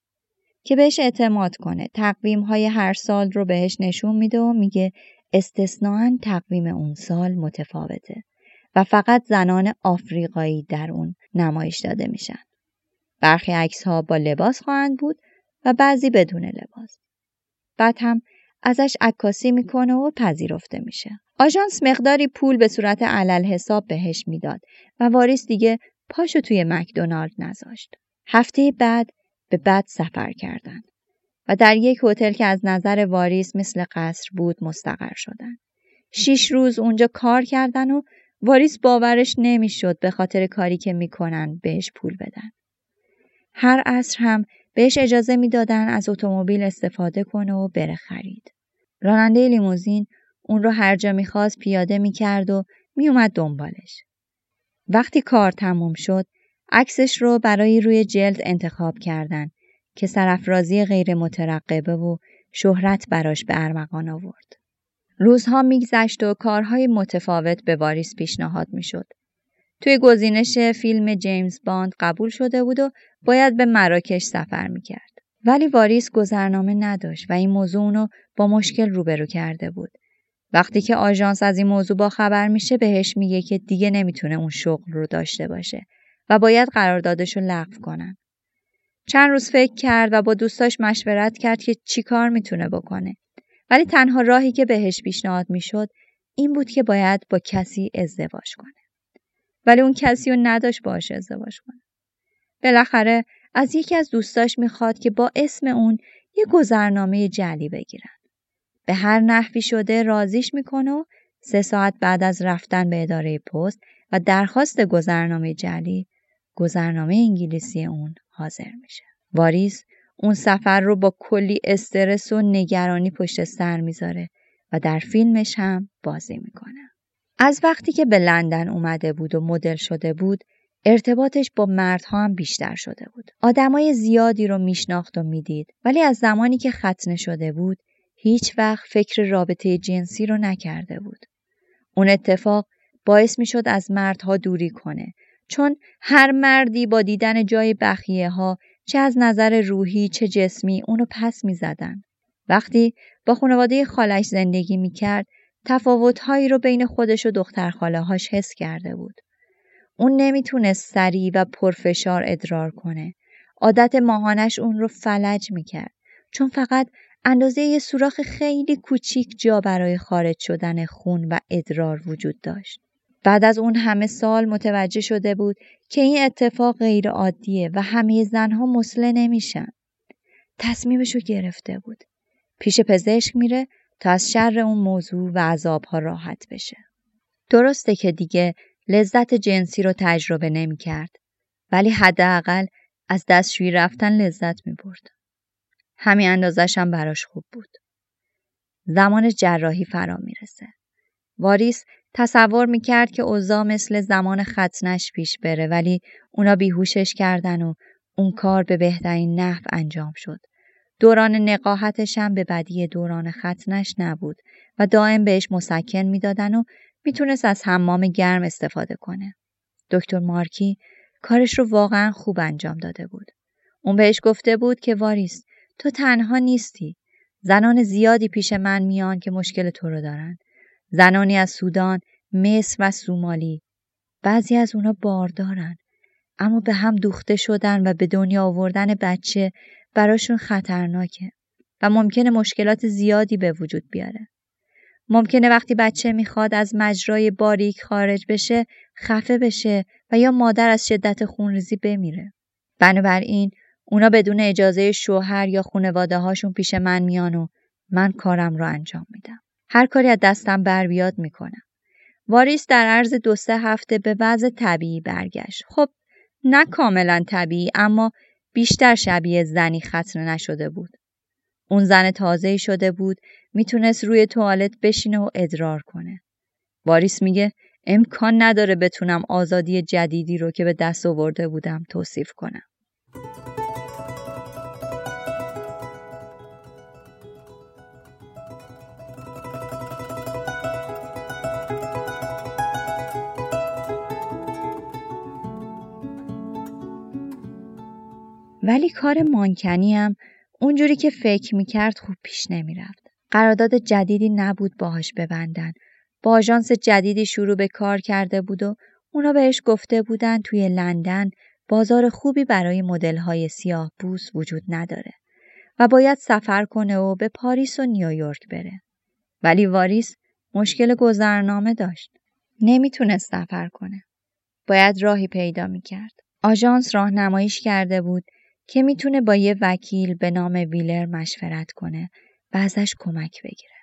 که بهش اعتماد کنه تقویم های هر سال رو بهش نشون میده و میگه استثناا تقویم اون سال متفاوته و فقط زنان آفریقایی در اون نمایش داده میشن. برخی عکس ها با لباس خواهند بود و بعضی بدون لباس. بعد هم ازش عکاسی می‌کنه و پذیرفته میشه. آژانس مقداری پول به صورت علل حساب بهش می‌داد و واریس دیگه پاشو توی مکدونالد نذاشت. هفته بعد به بعد سفر کردند و در یک هتل که از نظر واریس مثل قصر بود مستقر شدند. شیش روز اونجا کار کردن و واریس باورش نمی‌شد به خاطر کاری که می‌کنن بهش پول بدن. هر عصر هم بهش اجازه می‌دادن از اتومبیل استفاده کنه و بره خرید. راننده لیموزین اون رو هر جا می‌خواست پیاده می‌کرد و میومد دنبالش. وقتی کار تموم شد عکسش رو برای روی جلد انتخاب کردن که سرفرازی غیر مترقبه و شهرت براش به ارمغان آورد. روزها میگذشت و کارهای متفاوت به واریس پیشنهاد می‌شد. توی گزینش فیلم جیمز باند قبول شده بود و باید به مراکش سفر می‌کرد. ولی واریس گذرنامه نداشت و این موضوع اونو با مشکل روبرو کرده بود. وقتی که آژانس از این موضوع با خبر میشه بهش میگه که دیگه نمی‌تونه اون شغل رو داشته باشه و باید قراردادش رو لغو کنن. چند روز فکر کرد و با دوستاش مشورت کرد که چی کار می‌تونه بکنه. ولی تنها راهی که بهش پیشنهاد می‌شد این بود که باید با کسی ازدواج کنه. ولی اون کسی رو نداشت باش ازدواج کنه. بالاخره از یکی از دوستاش می‌خواد که با اسم اون یه گذرنامه جلی بگیرن. به هر نحوی شده رازیش می‌کنه و سه ساعت بعد از رفتن به اداره پست و درخواست گذرنامه جلی گذرنامه انگلیسی اون حاضر میشه. واریس اون سفر رو با کلی استرس و نگرانی پشت سر می‌ذاره و در فیلمش هم بازی می‌کنه. از وقتی که به لندن اومده بود و مدل شده بود ارتباطش با مردها هم بیشتر شده بود. آدمای زیادی رو میشناخت و می‌دید ولی از زمانی که ختنه شده بود هیچ وقت فکر رابطه جنسی رو نکرده بود. اون اتفاق باعث می شد از مردها دوری کنه چون هر مردی با دیدن جای بخیه ها چه از نظر روحی چه جسمی اونو پس می زدن. وقتی با خانواده خالش زندگی می کرد تفاوتهایی رو بین خودش و دختر خاله هاش حس کرده بود. اون نمی‌تونست سریع و پرفشار ادرار کنه. عادت ماهانش اون رو فلج می‌کرد. چون فقط اندازه یه سوراخ خیلی کوچیک جا برای خارج شدن خون و ادرار وجود داشت. بعد از اون همه سال متوجه شده بود که این اتفاق غیر عادیه و همه زنها مسله نمیشن. تصمیمشو گرفته بود. پیش پزشک میره تا از شر اون موضوع و عذابها راحت بشه. درسته که دیگه لذت جنسی رو تجربه نمی کرد. ولی حداقل از دستشویی رفتن لذت می برد. همین هم براش خوب بود. زمان جراحی فرا می‌رسه. واریس تصور می‌کرد که اوضاع مثل زمان ختنش پیش بره ولی اونا بیهوشش کردن و اون کار به بهترین نحو انجام شد. دوران نقاهتش هم به بدی دوران ختنش نبود و دائم بهش مسکن می‌دادن و می‌تونست از حمام گرم استفاده کنه. دکتر مارکی کارش رو واقعا خوب انجام داده بود. اون بهش گفته بود که واریس تو تنها نیستی. زنان زیادی پیش من میان که مشکل تو رو دارن. زنانی از سودان، مصر و سومالی. بعضی از اونا باردارن. اما به هم دوخته شدن و به دنیا آوردن بچه براشون خطرناکه و ممکنه مشکلات زیادی به وجود بیاره. ممکنه وقتی بچه می‌خواد از مجرای باریک خارج بشه خفه بشه و یا مادر از شدت خونریزی بمیره. بنابراین اونا بدون اجازه شوهر یا خونواده هاشون پیش من میان و من کارم رو انجام میدم. هر کاری از دستم بر بیاد می‌کنم. واریس در عرض دو سه هفته به وضع طبیعی برگشت. خب نه کاملا طبیعی اما بیشتر شبیه زنی ختنه نشده بود. اون زن تازه شده بود می‌تونست روی توالت بشینه و ادرار کنه. واریس میگه امکان نداره بتونم آزادی جدیدی رو که به دست آورده بودم توصیف کنم. ولی کار مانکنی هم اونجوری که فکر می‌کرد خوب پیش نمی‌رفت. قرارداد جدیدی نبود باهاش ببندن. با آژانس جدیدی شروع به کار کرده بود و اونا بهش گفته بودن توی لندن بازار خوبی برای مدل‌های سیاه بوس وجود نداره و باید سفر کنه و به پاریس و نیویورک بره. ولی واریس مشکل گذرنامه داشت. نمی‌تونست سفر کنه. باید راهی پیدا می‌کرد. آژانس راهنماییش کرده بود که می‌تونه با یه وکیل به نام ویلر مشورت کنه و ازش کمک بگیره.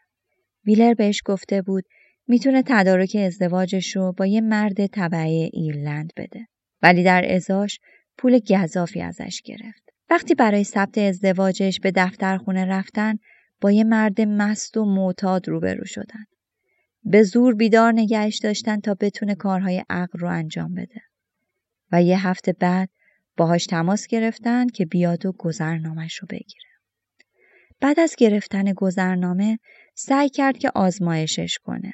ویلر بهش گفته بود می‌تونه تدارک ازدواجش رو با یه مرد طبعه ایرلند بده. ولی در ازاش پول گذافی ازش گرفت. وقتی برای ثبت ازدواجش به دفتر خونه رفتن با یه مرد مست و معتاد روبرو شدن. به زور بیدار نگهش داشتن تا بتونه کارهای عقل رو انجام بده. و یه هفته بعد باهاش تماس گرفتن که بیاد و گذرنامش رو بگیره. بعد از گرفتن گذرنامه سعی کرد که آزمایشش کنه.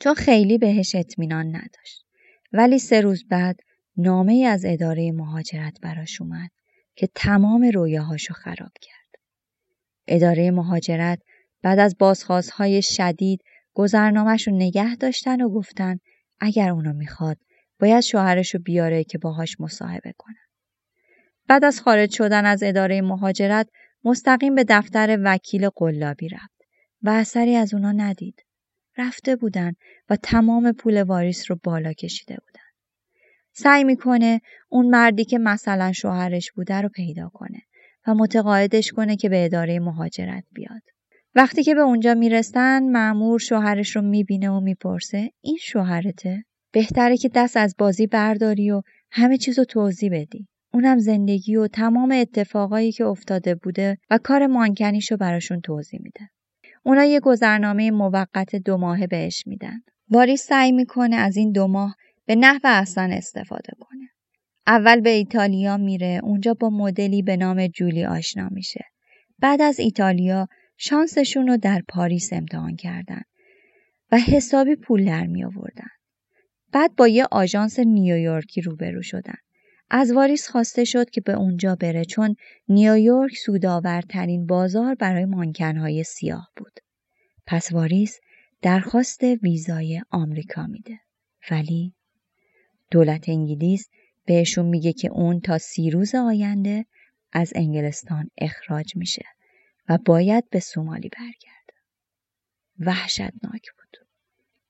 چون خیلی بهش اطمینان نداشت. ولی سه روز بعد نامه از اداره مهاجرت براش اومد که تمام رویاهاشو خراب کرد. اداره مهاجرت بعد از بازخواستهای شدید گذرنامهش رو نگه داشتن و گفتن اگر اونو می‌خواد باید شوهرش رو بیاره که باهاش مصاحبه کنه. بعد از خارج شدن از اداره مهاجرت مستقیم به دفتر وکیل قلابی رفت و اثری از اونا ندید. رفته بودن و تمام پول واریس رو بالا کشیده بودن. سعی می‌کنه اون مردی که مثلا شوهرش بوده رو پیدا کنه و متقاعدش کنه که به اداره مهاجرت بیاد. وقتی که به اونجا می‌رسن معمور شوهرش رو می‌بینه و می‌پرسه این شوهرته؟ بهتره که دست از بازی برداری و همه چیز رو توضیح بدی. اونم زندگی و تمام اتفاقایی که افتاده بوده و کار مانکنیشو براشون توضیح میده. اونا یه گذرنامه موقت دو ماهه بهش میدن. واریس سعی می‌کنه از این دو ماه به نحو اصلا استفاده کنه. اول به ایتالیا میره اونجا با مدلی به نام جولی آشنا میشه. بعد از ایتالیا شانسشون رو در پاریس امتحان کردن و حسابی پول در می آوردن. بعد با یه آژانس نیویورکی روبرو شدن. از واریس خواسته شد که به اونجا بره چون نیویورک سودآورترین بازار برای مانکنهای سیاه بود. پس واریس درخواست ویزای آمریکا میده. ولی دولت انگلیس بهشون میگه که اون تا سی روز آینده از انگلستان اخراج میشه و باید به سومالی برگرده. وحشتناک بود.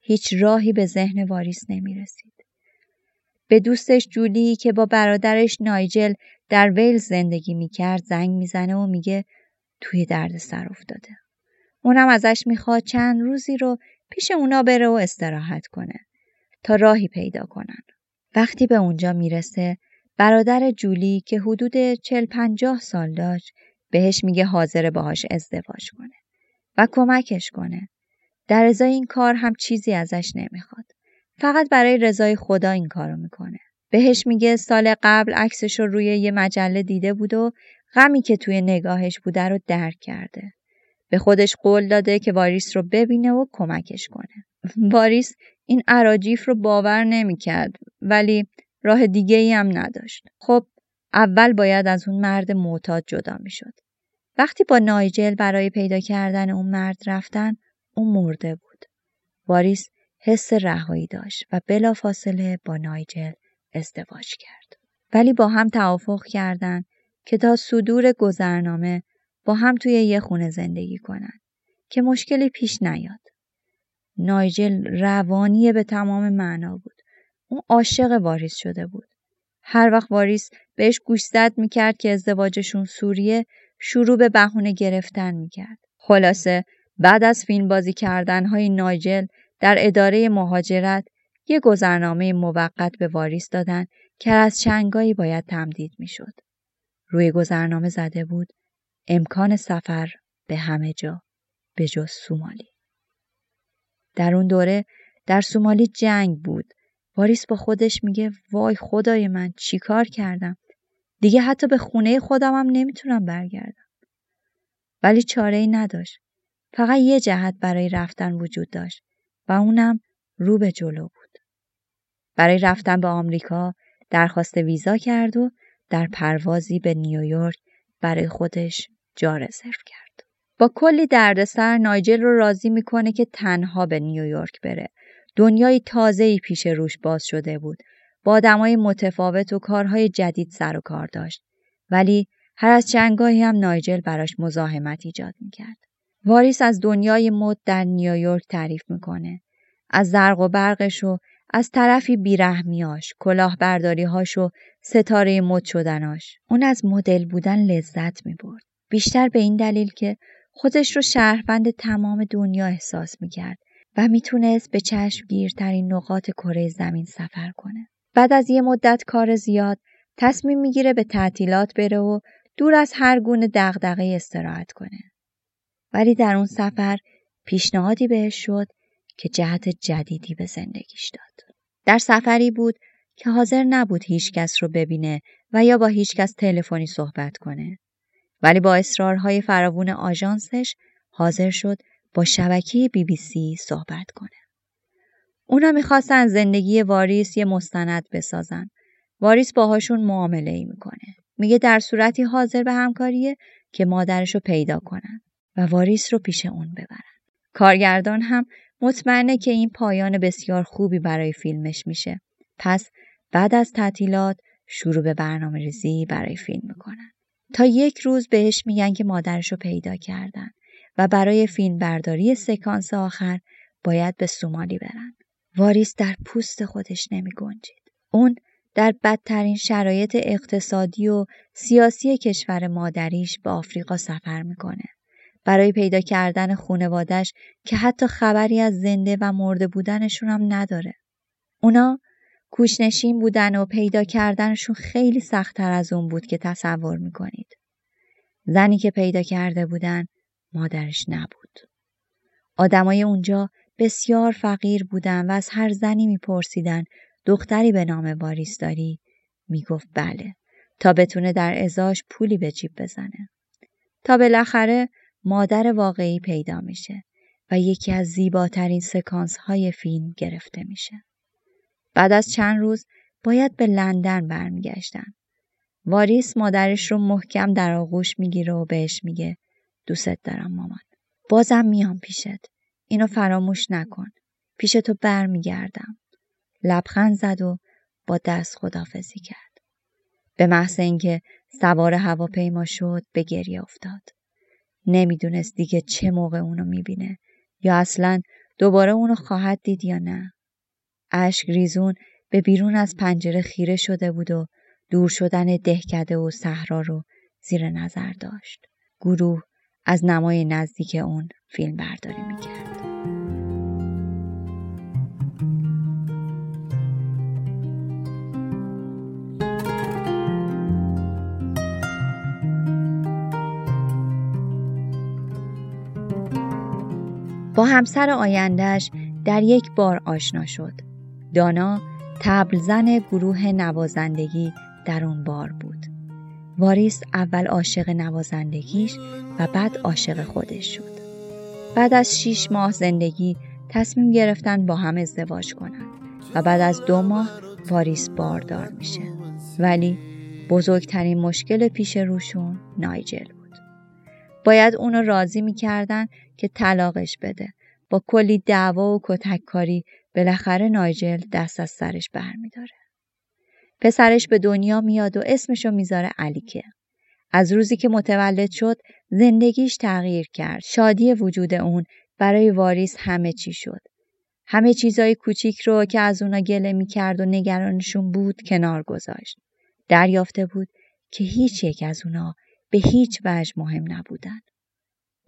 هیچ راهی به ذهن واریس نمی‌رسید. به دوستش جولی که با برادرش نایجل در ویل زندگی می‌کرد زنگ می‌زنه و میگه توی درد سر افتاده. اونم ازش می‌خواد چند روزی رو پیش اونا بره و استراحت کنه تا راهی پیدا کنن. وقتی به اونجا می‌رسه برادر جولی که حدود چل پنجاه سال داشت بهش میگه حاضر باهاش ازدواج کنه. و کمکش کنه. در ازای این کار هم چیزی ازش نمی‌خواد. فقط برای رضای خدا این کارو می‌کنه. بهش میگه سال قبل عکسش رو روی یه مجله دیده بود و غمی که توی نگاهش بوده رو درک کرده. به خودش قول داده که واریس رو ببینه و کمکش کنه. واریس این عراجیف رو باور نمی‌کرد ولی راه دیگه ای هم نداشت. خب اول باید از اون مرد معتاد جدا می‌شد. وقتی با نایجل برای پیدا کردن اون مرد رفتن اون مرده بود. واریس حس رهایی داشت و بلافاصله با نایجل ازدواج کرد. ولی با هم توافق کردند که تا صدور گذرنامه با هم توی یه خونه زندگی کنن که مشکلی پیش نیاد. نایجل روانی به تمام معنا بود. اون عاشق واریس شده بود. هر وقت واریس بهش گوشزد می‌کرد که ازدواجشون سوریه شروع به بهونه گرفتن می‌کرد. خلاصه بعد از فیلم بازی کردن های نایجل در اداره مهاجرت یه گذرنامه موقت به واریس دادن که از چنگایی باید تمدید می‌شد. روی گذرنامه زده بود امکان سفر به همه جا به جز سومالی. در اون دوره در سومالی جنگ بود. واریس با خودش میگه وای خدای من چیکار کردم؟ دیگه حتی به خونه خودمم نمی‌تونم برگردم. ولی چاره ای نداشت. فقط یه جهت برای رفتن وجود داشت و اونم رو به جلو بود. برای رفتن به آمریکا درخواست ویزا کرد و در پروازی به نیویورک برای خودش جا رزرو کرد. با کلی دردسر نایجل رو راضی می‌کنه که تنها به نیویورک بره. دنیای تازه‌ای پیش روش باز شده بود. با آدمای متفاوت و کارهای جدید سر و کار داشت. ولی هر از چنگاهی هم نایجل براش مزاحمت ایجاد می‌کرد. واریس از دنیای مد در نیویورک تعریف می‌کنه. از زرق و برقش و از طرفی بیرحمیاش، کلاهبرداریهاش و ستاره مد شدناش. اون از مدل بودن لذت می‌برد. بیشتر به این دلیل که خودش رو شهروند تمام دنیا احساس می‌کرد و می‌تونست به چشمگیرترین نقاط کره زمین سفر کنه. بعد از یه مدت کار زیاد تصمیم می‌گیره به تعطیلات بره و دور از هر گونه دغدغه استراحت کنه. ولی در اون سفر پیشنهادی بهش شد که جهت جدیدی به زندگیش داد. در سفری بود که حاضر نبود هیچکس رو ببینه و یا با هیچکس تلفنی صحبت کنه. ولی با اصرارهای فراوون آژانسش حاضر شد با شبکه بی بی سی صحبت کنه. اونا می‌خواستن زندگی واریس یه مستند بسازن. واریس باهاشون معامله ای می‌کنه. میگه در صورتی حاضر به همکاریه که مادرش رو پیدا کنن و واریس رو پیش اون ببرن. کارگردان هم مطمئنه که این پایان بسیار خوبی برای فیلمش میشه. پس بعد از تعطیلات شروع به برنامه ریزی برای فیلم می‌کنن. تا یک روز بهش میگن که مادرش رو پیدا کردن و برای فیلم برداری سکانس آخر باید به سومالی برن. واریس در پوست خودش نمی گنجید. اون در بدترین شرایط اقتصادی و سیاسی کشور مادریش به آفریقا سفر می‌کنه. برای پیدا کردن خونوادش که حتی خبری از زنده و مرده بودنشون هم نداره. اونا کوشنشین بودن و پیدا کردنشون خیلی سختتر از اون بود که تصور می‌کنید. زنی که پیدا کرده بودن مادرش نبود. آدمای اونجا بسیار فقیر بودن و از هر زنی میپرسیدن دختری به نام واریس داری؟ می‌گفت بله تا بتونه در ازاش پولی به جیب بزنه. تا بالاخره مادر واقعی پیدا میشه و یکی از زیباترین سکانس های فیلم گرفته میشه. بعد از چند روز باید به لندن برمیگشتن. واریس مادرش رو محکم در آغوش می‌گیره و بهش میگه دوست دارم مامان. بازم میام پیشت. اینو فراموش نکن. پیش تو برمیگردم. لبخند زد و با دست خدافزی کرد. به محض اینکه سوار هواپیما شد به گریه افتاد. نمی‌دونست دیگه چه موقع اونو می‌بینه یا اصلا دوباره اونو خواهد دید یا نه. اشک ریزون به بیرون از پنجره خیره شده بود و دور شدن دهکده و صحرا رو زیر نظر داشت. گروه از نمای نزدیک اون فیلم برداری می‌کرد. با همسر آیندهش در یک بار آشنا شد. دانا تبلزن گروه نوازندگی در اون بار بود. واریس اول عاشق نوازندگیش و بعد عاشق خودش شد. بعد از شیش ماه زندگی تصمیم گرفتن با هم ازدواج کنند و بعد از دو ماه واریس باردار میشه. ولی بزرگترین مشکل پیش روشون نایجل بود. باید اونو راضی می‌کردن که طلاقش بده. با کلی دعوا و کتککاری بالاخره نایجل دست از سرش برمیداره. پسرش به دنیا میاد و اسمشو می‌ذاره علیکه. از روزی که متولد شد زندگیش تغییر کرد. شادی وجود اون برای واریس همه چی شد. همه چیزای کوچیک رو که از اونا گله می‌کرد و نگرانشون بود کنار گذاشت. دریافته بود که هیچ یک از اونا به هیچ وجه مهم نبودن.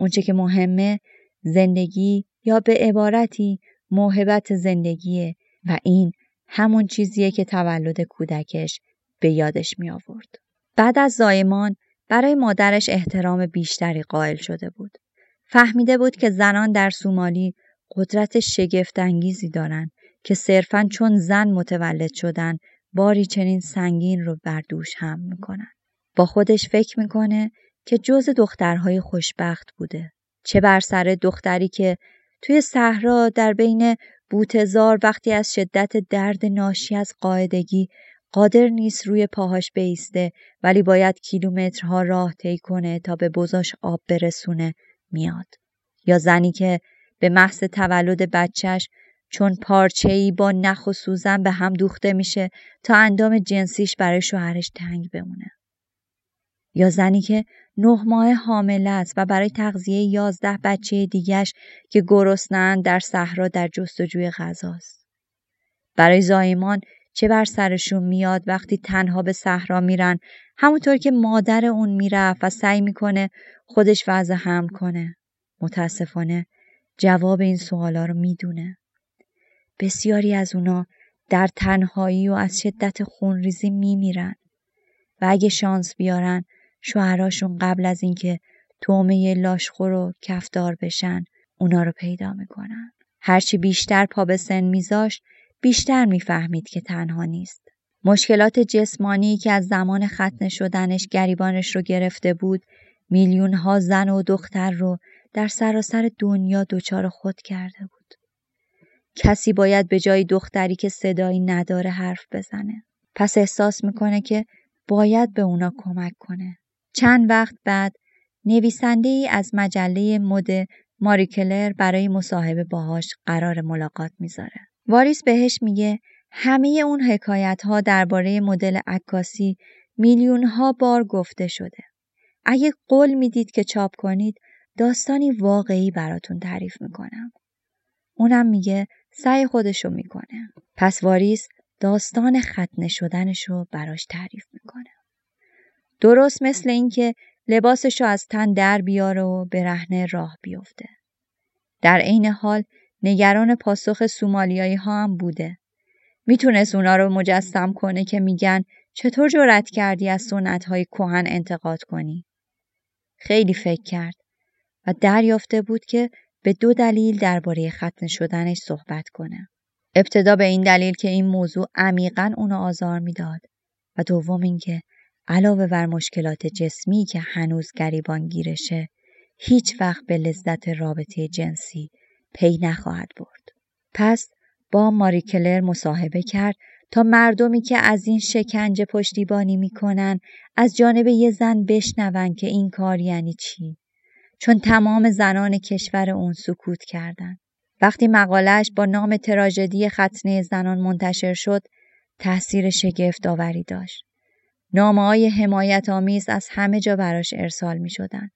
اونچه که مهمه زندگی یا به عبارتی موهبت زندگیه و این همون چیزیه که تولد کودکش به یادش می آورد. بعد از زایمان برای مادرش احترام بیشتری قائل شده بود. فهمیده بود که زنان در سومالی قدرت شگفتانگیزی دارند که صرفا چون زن متولد شدن باری چنین سنگین رو بر دوش هم می‌کنن. با خودش فکر می‌کنه که جز دخترهای خوشبخت بوده. چه بر سر دختری که توی صحرا در بین بوتزار وقتی از شدت درد ناشی از قاعدگی قادر نیست روی پاهاش بیسته ولی باید کیلومترها راه طی کنه تا به بزاش آب برسونه میاد یا زنی که به محض تولد بچهش چون ای با نخ و سوزن به هم دوخته میشه تا اندام جنسیش برای شوهرش تنگ بمونه یا زنی که نه ماه حامله است و برای تغذیه یازده بچه دیگش که گرسنند در صحرا در جستجوی غذاست. برای زایمان چه بر سرشون میاد وقتی تنها به صحرا میرن همونطور که مادر اون می‌رفت و سعی می‌کنه خودش وضع هم کنه. متاسفانه جواب این سوالا رو می‌دونه. بسیاری از اونا در تنهایی و از شدت خونریزی میمیرن و اگه شانس بیارن شوهراشون قبل از اینکه تومه لاشخور و کفدار بشن اونا رو پیدا می‌کنن. هرچی بیشتر پا به سن میذاشت بیشتر می‌فهمید که تنها نیست. مشکلات جسمانی که از زمان ختنه شدنش گریبانش رو گرفته بود میلیون ها زن و دختر رو در سراسر دنیا دچار خود کرده بود. کسی باید به جای دختری که صدایی نداره حرف بزنه. پس احساس می‌کنه که باید به اونا کمک کنه. چند وقت بعد نویسنده ای از مجله مد ماری کلر برای مصاحبه باهاش قرار ملاقات می‌ذاره. واریس بهش میگه همه اون حکایت ها درباره مدل عکاسی میلیون ها بار گفته شده. اگه قول می‌دید که چاپ کنید داستانی واقعی براتون تعریف می‌کنم. اونم میگه سعی خودشو می‌کنه. پس واریس داستان ختنه شدنشو براش تعریف می‌کنه. درست مثل اینکه لباسشو از تن در بیاره و به رهنه راه بیفته. در عین حال نگران پاسخ سومالیایی ها هم بوده. می‌تونست اونا رو مجسم کنه که میگن چطور جرأت کردی از سنت های کوهن انتقاد کنی؟ خیلی فکر کرد و دریافته بود که به دو دلیل درباره ختم شدنش صحبت کنه. ابتدا به این دلیل که این موضوع عمیقا اونو آزار می‌داد و دوم اینکه علاوه بر مشکلات جسمی که هنوز گریبان گیرشه هیچ وقت به لذت رابطه جنسی پی نخواهد برد. پس با ماری کلر مصاحبه کرد تا مردمی که از این شکنجه پشتیبانی می‌کنن از جانب یه زن بشنون که این کار یعنی چی چون تمام زنان کشور اون سکوت کردند. وقتی مقالش با نام تراژدی ختنه زنان منتشر شد تاثیر شگفت آوری داشت نامه های حمایت آمیز از همه جا براش ارسال می شدن.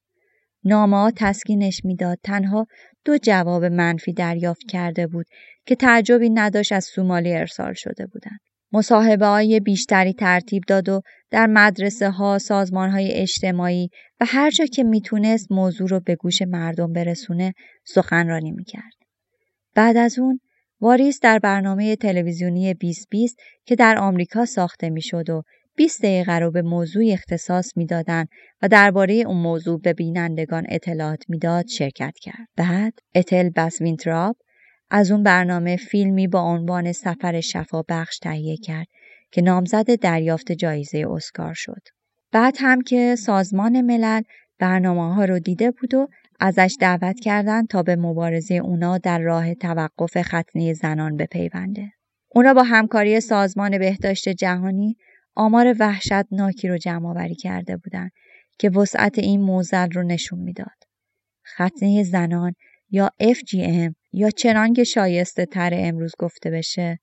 نامه ها تسکینش می‌داد تنها دو جواب منفی دریافت کرده بود که تعجبی نداشت از سومالی ارسال شده بودند. مصاحبه های بیشتری ترتیب داد و در مدرسه ها، سازمان های اجتماعی و هر جا که می‌تونست موضوع رو به گوش مردم برسونه سخنرانی می‌کرد. بعد از اون واریس در برنامه تلویزیونی 2020 که در آمریکا ساخته می‌شد و 20 دقیقه رو به موضوع اختصاص می‌دادند و درباره اون موضوع به بینندگان اطلاعات می‌داد شرکت کرد. بعد اتل بسوینتراب از اون برنامه فیلمی با عنوان سفر شفا بخش تهیه کرد که نامزد دریافت جایزه اسکار شد. بعد هم که سازمان ملل برنامه ها رو دیده بود و ازش دعوت کردند تا به مبارزه اونا در راه توقف ختنه زنان بپیونده. اونا با همکاری سازمان بهداشت جهانی آمار وحشتناکی رو جمع آوری کرده بودند که وسعت این موزل رو نشون می‌داد. ختنه زنان یا FGM یا چنان که شایسته تر امروز گفته بشه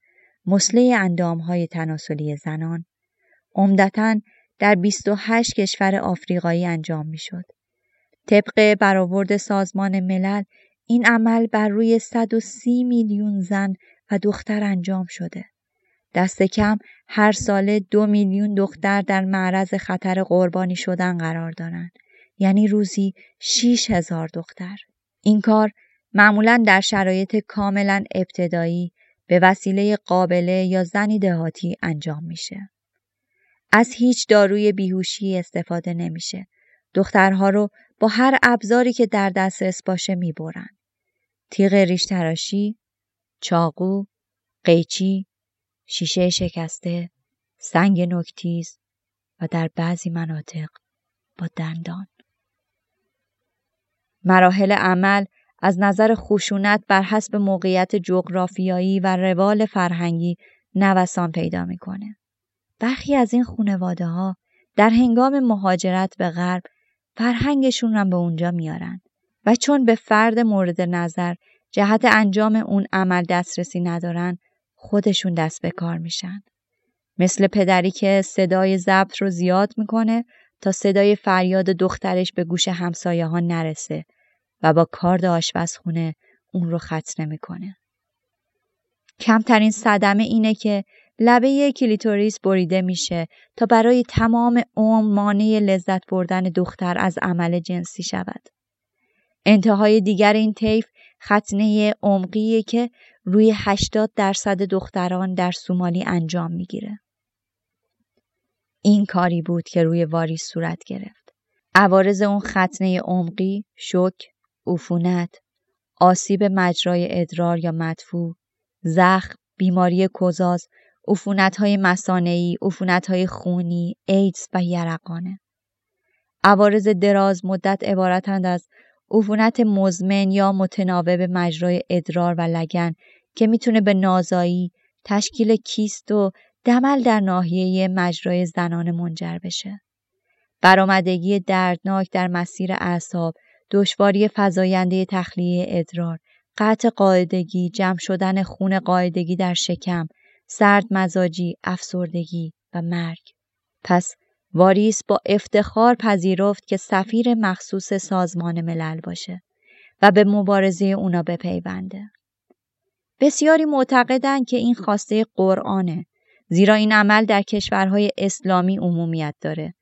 مسله اندام های تناسلی زنان عمدتا در 28 کشور آفریقایی انجام می شد. طبق برآورد سازمان ملل این عمل بر روی 130 میلیون زن و دختر انجام شده. دست کم هر ساله دو میلیون دختر در معرض خطر قربانی شدن قرار دارند. یعنی روزی 6 هزار دختر. این کار معمولا در شرایط کاملا ابتدایی به وسیله قابله یا زنی دهاتی انجام میشه. از هیچ داروی بیهوشی استفاده نمیشه. دخترها رو با هر ابزاری که در دسترس باشه می‌برن. تیغ ریش تراشی، چاقو، قیچی، شیشه شکسته، سنگ نکتیز و در بعضی مناطق با دندان. مراحل عمل از نظر خشونت بر حسب موقعیت جغرافیایی و روال فرهنگی نوسان پیدا می‌کنه. برخی از این خونواده ها در هنگام مهاجرت به غرب فرهنگشون رو به اونجا میارن و چون به فرد مورد نظر جهت انجام اون عمل دسترسی ندارن خودشون دست به کار میشن. مثل پدری که صدای ضبط رو زیاد می‌کنه تا صدای فریاد دخترش به گوش همسایه ها نرسه و با کارد آشپزخونه اون رو ختنه می‌کنه. کمترین صدمه اینه که لبه کلیتوریس بریده میشه تا برای تمام عمر مانع لذت بردن دختر از عمل جنسی شود. انتهای دیگر این طیف ختنه عمقیه که روی 80 درصد دختران در سومالی انجام می‌گیره. این کاری بود که روی واریس صورت گرفت. عوارض اون ختنه عمقی، شک، عفونت، آسیب مجرای ادرار یا مدفوع، زخم، بیماری کوزاز، های مسانعی، های خونی، ایدز و یرقانه. عوارض دراز مدت عبارتند از عفونت مزمن یا متناوب مجرای ادرار و لگن که می‌تونه به نازایی، تشکیل کیست و دمل در ناحیه مجرای زنان منجر بشه. برآمدگی دردناک در مسیر اعصاب، دشواری فزاینده تخلیه ادرار، قطع قاعدگی، جمع شدن خون قاعدگی در شکم، سرد مزاجی، افسردگی و مرگ. پس واریس با افتخار پذیرفت که سفیر مخصوص سازمان ملل باشه و به مبارزه اونا بپیونده. بسیاری معتقدند که این خواسته قرآنه زیرا این عمل در کشورهای اسلامی عمومیت داره.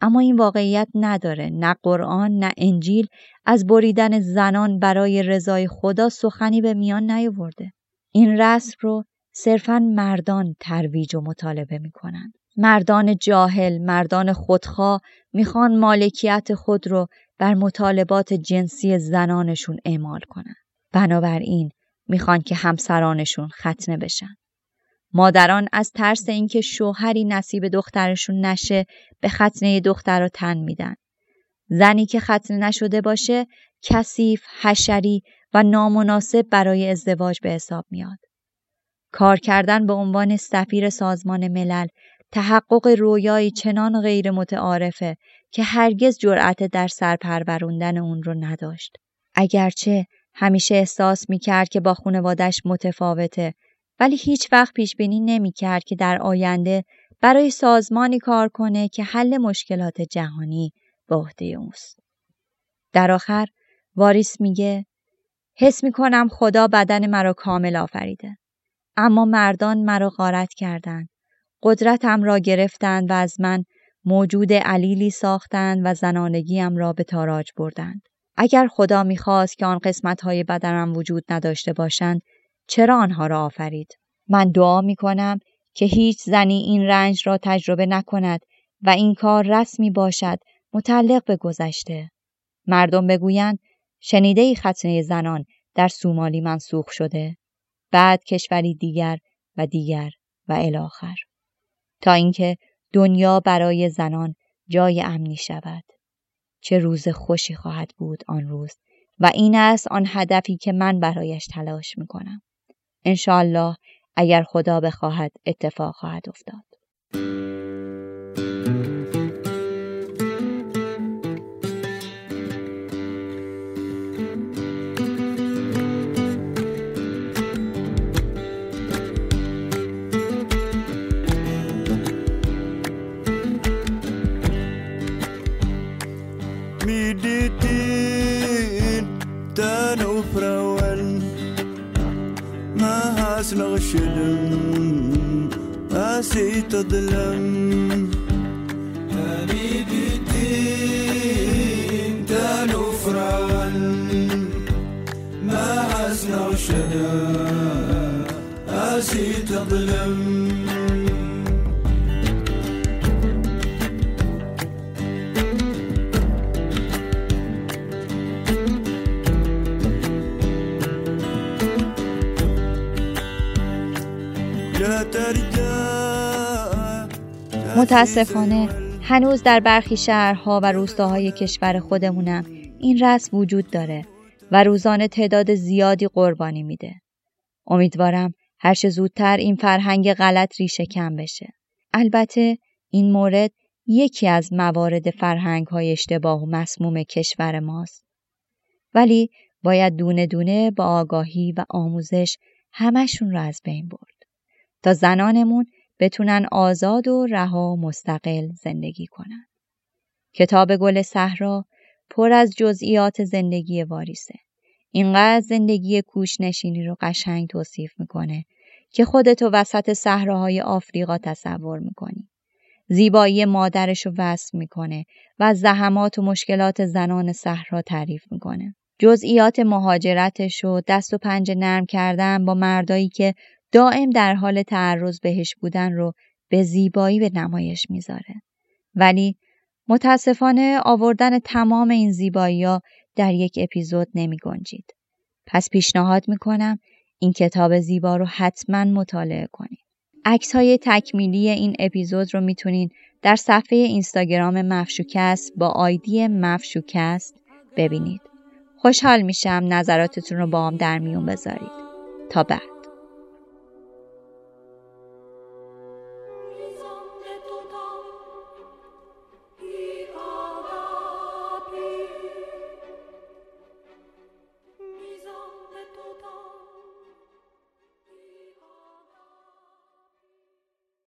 اما این واقعیت نداره نه قرآن نه انجیل از بریدن زنان برای رضای خدا سخنی به میان نیاورده. این رسم رو صرفا مردان ترویج و مطالبه می‌کنن. مردان جاهل مردان خودخواه می‌خوان مالکیت خود رو بر مطالبات جنسی زنانشون اعمال کنن. بنابراین می‌خوان که همسرانشون ختنه بشن مادران از ترس اینکه شوهری نصیب دخترشون نشه به ختنه دختر رو تن میدن. زنی که ختنه نشده باشه کثیف، حشری و نامناسب برای ازدواج به حساب میاد. کار کردن به عنوان سفیر سازمان ملل تحقق رویایی چنان غیر متعارفه که هرگز جرأت در سرپروروندن اون رو نداشت. اگرچه همیشه احساس می‌کرد که با خانوادش متفاوته ولی هیچ وقت پیش بینی نمی کرد که در آینده برای سازمانی کار کنه که حل مشکلات جهانی به عهده اوست. در آخر واریس میگه حس می کنم خدا بدن مرا کامل آفریده. اما مردان مرا غارت کردند. قدرتم را گرفتند و از من موجود علیلی ساختند و زنانگیم را به تاراج بردند. اگر خدا می‌خواست که آن قسمتهای بدنم وجود نداشته باشند چرا آنها را آفرید؟ من دعا می کنم که هیچ زنی این رنج را تجربه نکند و این کار رسمی باشد متعلق به گذشته. مردم بگویند شنیده ای ختنه زنان در سومالی منسوخ شده بعد کشوری دیگر و دیگر و الاخر تا اینکه دنیا برای زنان جای امنی شود چه روز خوشی خواهد بود آن روز و این است آن هدفی که من برایش تلاش می کنم. انشاالله اگر خدا بخواهد اتفاق خواهد افتاد. ناس نغشلم اسي تظلم تاني بالدين تانو ما أسي تظلم متاسفانه هنوز در برخی شهرها و روستاهای کشور خودمونم این رسم وجود داره و روزانه تعداد زیادی قربانی میده. امیدوارم هرچه زودتر این فرهنگ غلط ریشه کم بشه. البته این مورد یکی از موارد فرهنگ های اشتباه و مسموم کشور ماست. ولی باید دونه دونه با آگاهی و آموزش همشون رو از بین برد. تا زنانمون بتونن آزاد و رها مستقل زندگی کنن. کتاب گل صحرا پر از جزئیات زندگی واریسه. اینقدر زندگی کوشنشینی رو قشنگ توصیف می‌کنه که خودتو وسط صحراهای آفریقا تصور می‌کنی. زیبایی مادرش رو وصف می‌کنه و زحمات و مشکلات زنان صحرا تعریف می‌کنه. جزئیات مهاجرتش و دست و پنج نرم کردن با مردایی که دائم در حال تعرض بهش بودن رو به زیبایی به نمایش می‌ذاره. ولی متاسفانه آوردن تمام این زیبایی ها در یک اپیزود نمی گنجید. پس پیشنهاد می‌کنم این کتاب زیبا رو حتما مطالعه کنید. عکس های تکمیلی این اپیزود رو می‌تونین در صفحه اینستاگرام مفشوکست با آیدی مفشوکست ببینید. خوشحال میشم نظراتتون رو با هم در میون بذارید. تا بعد.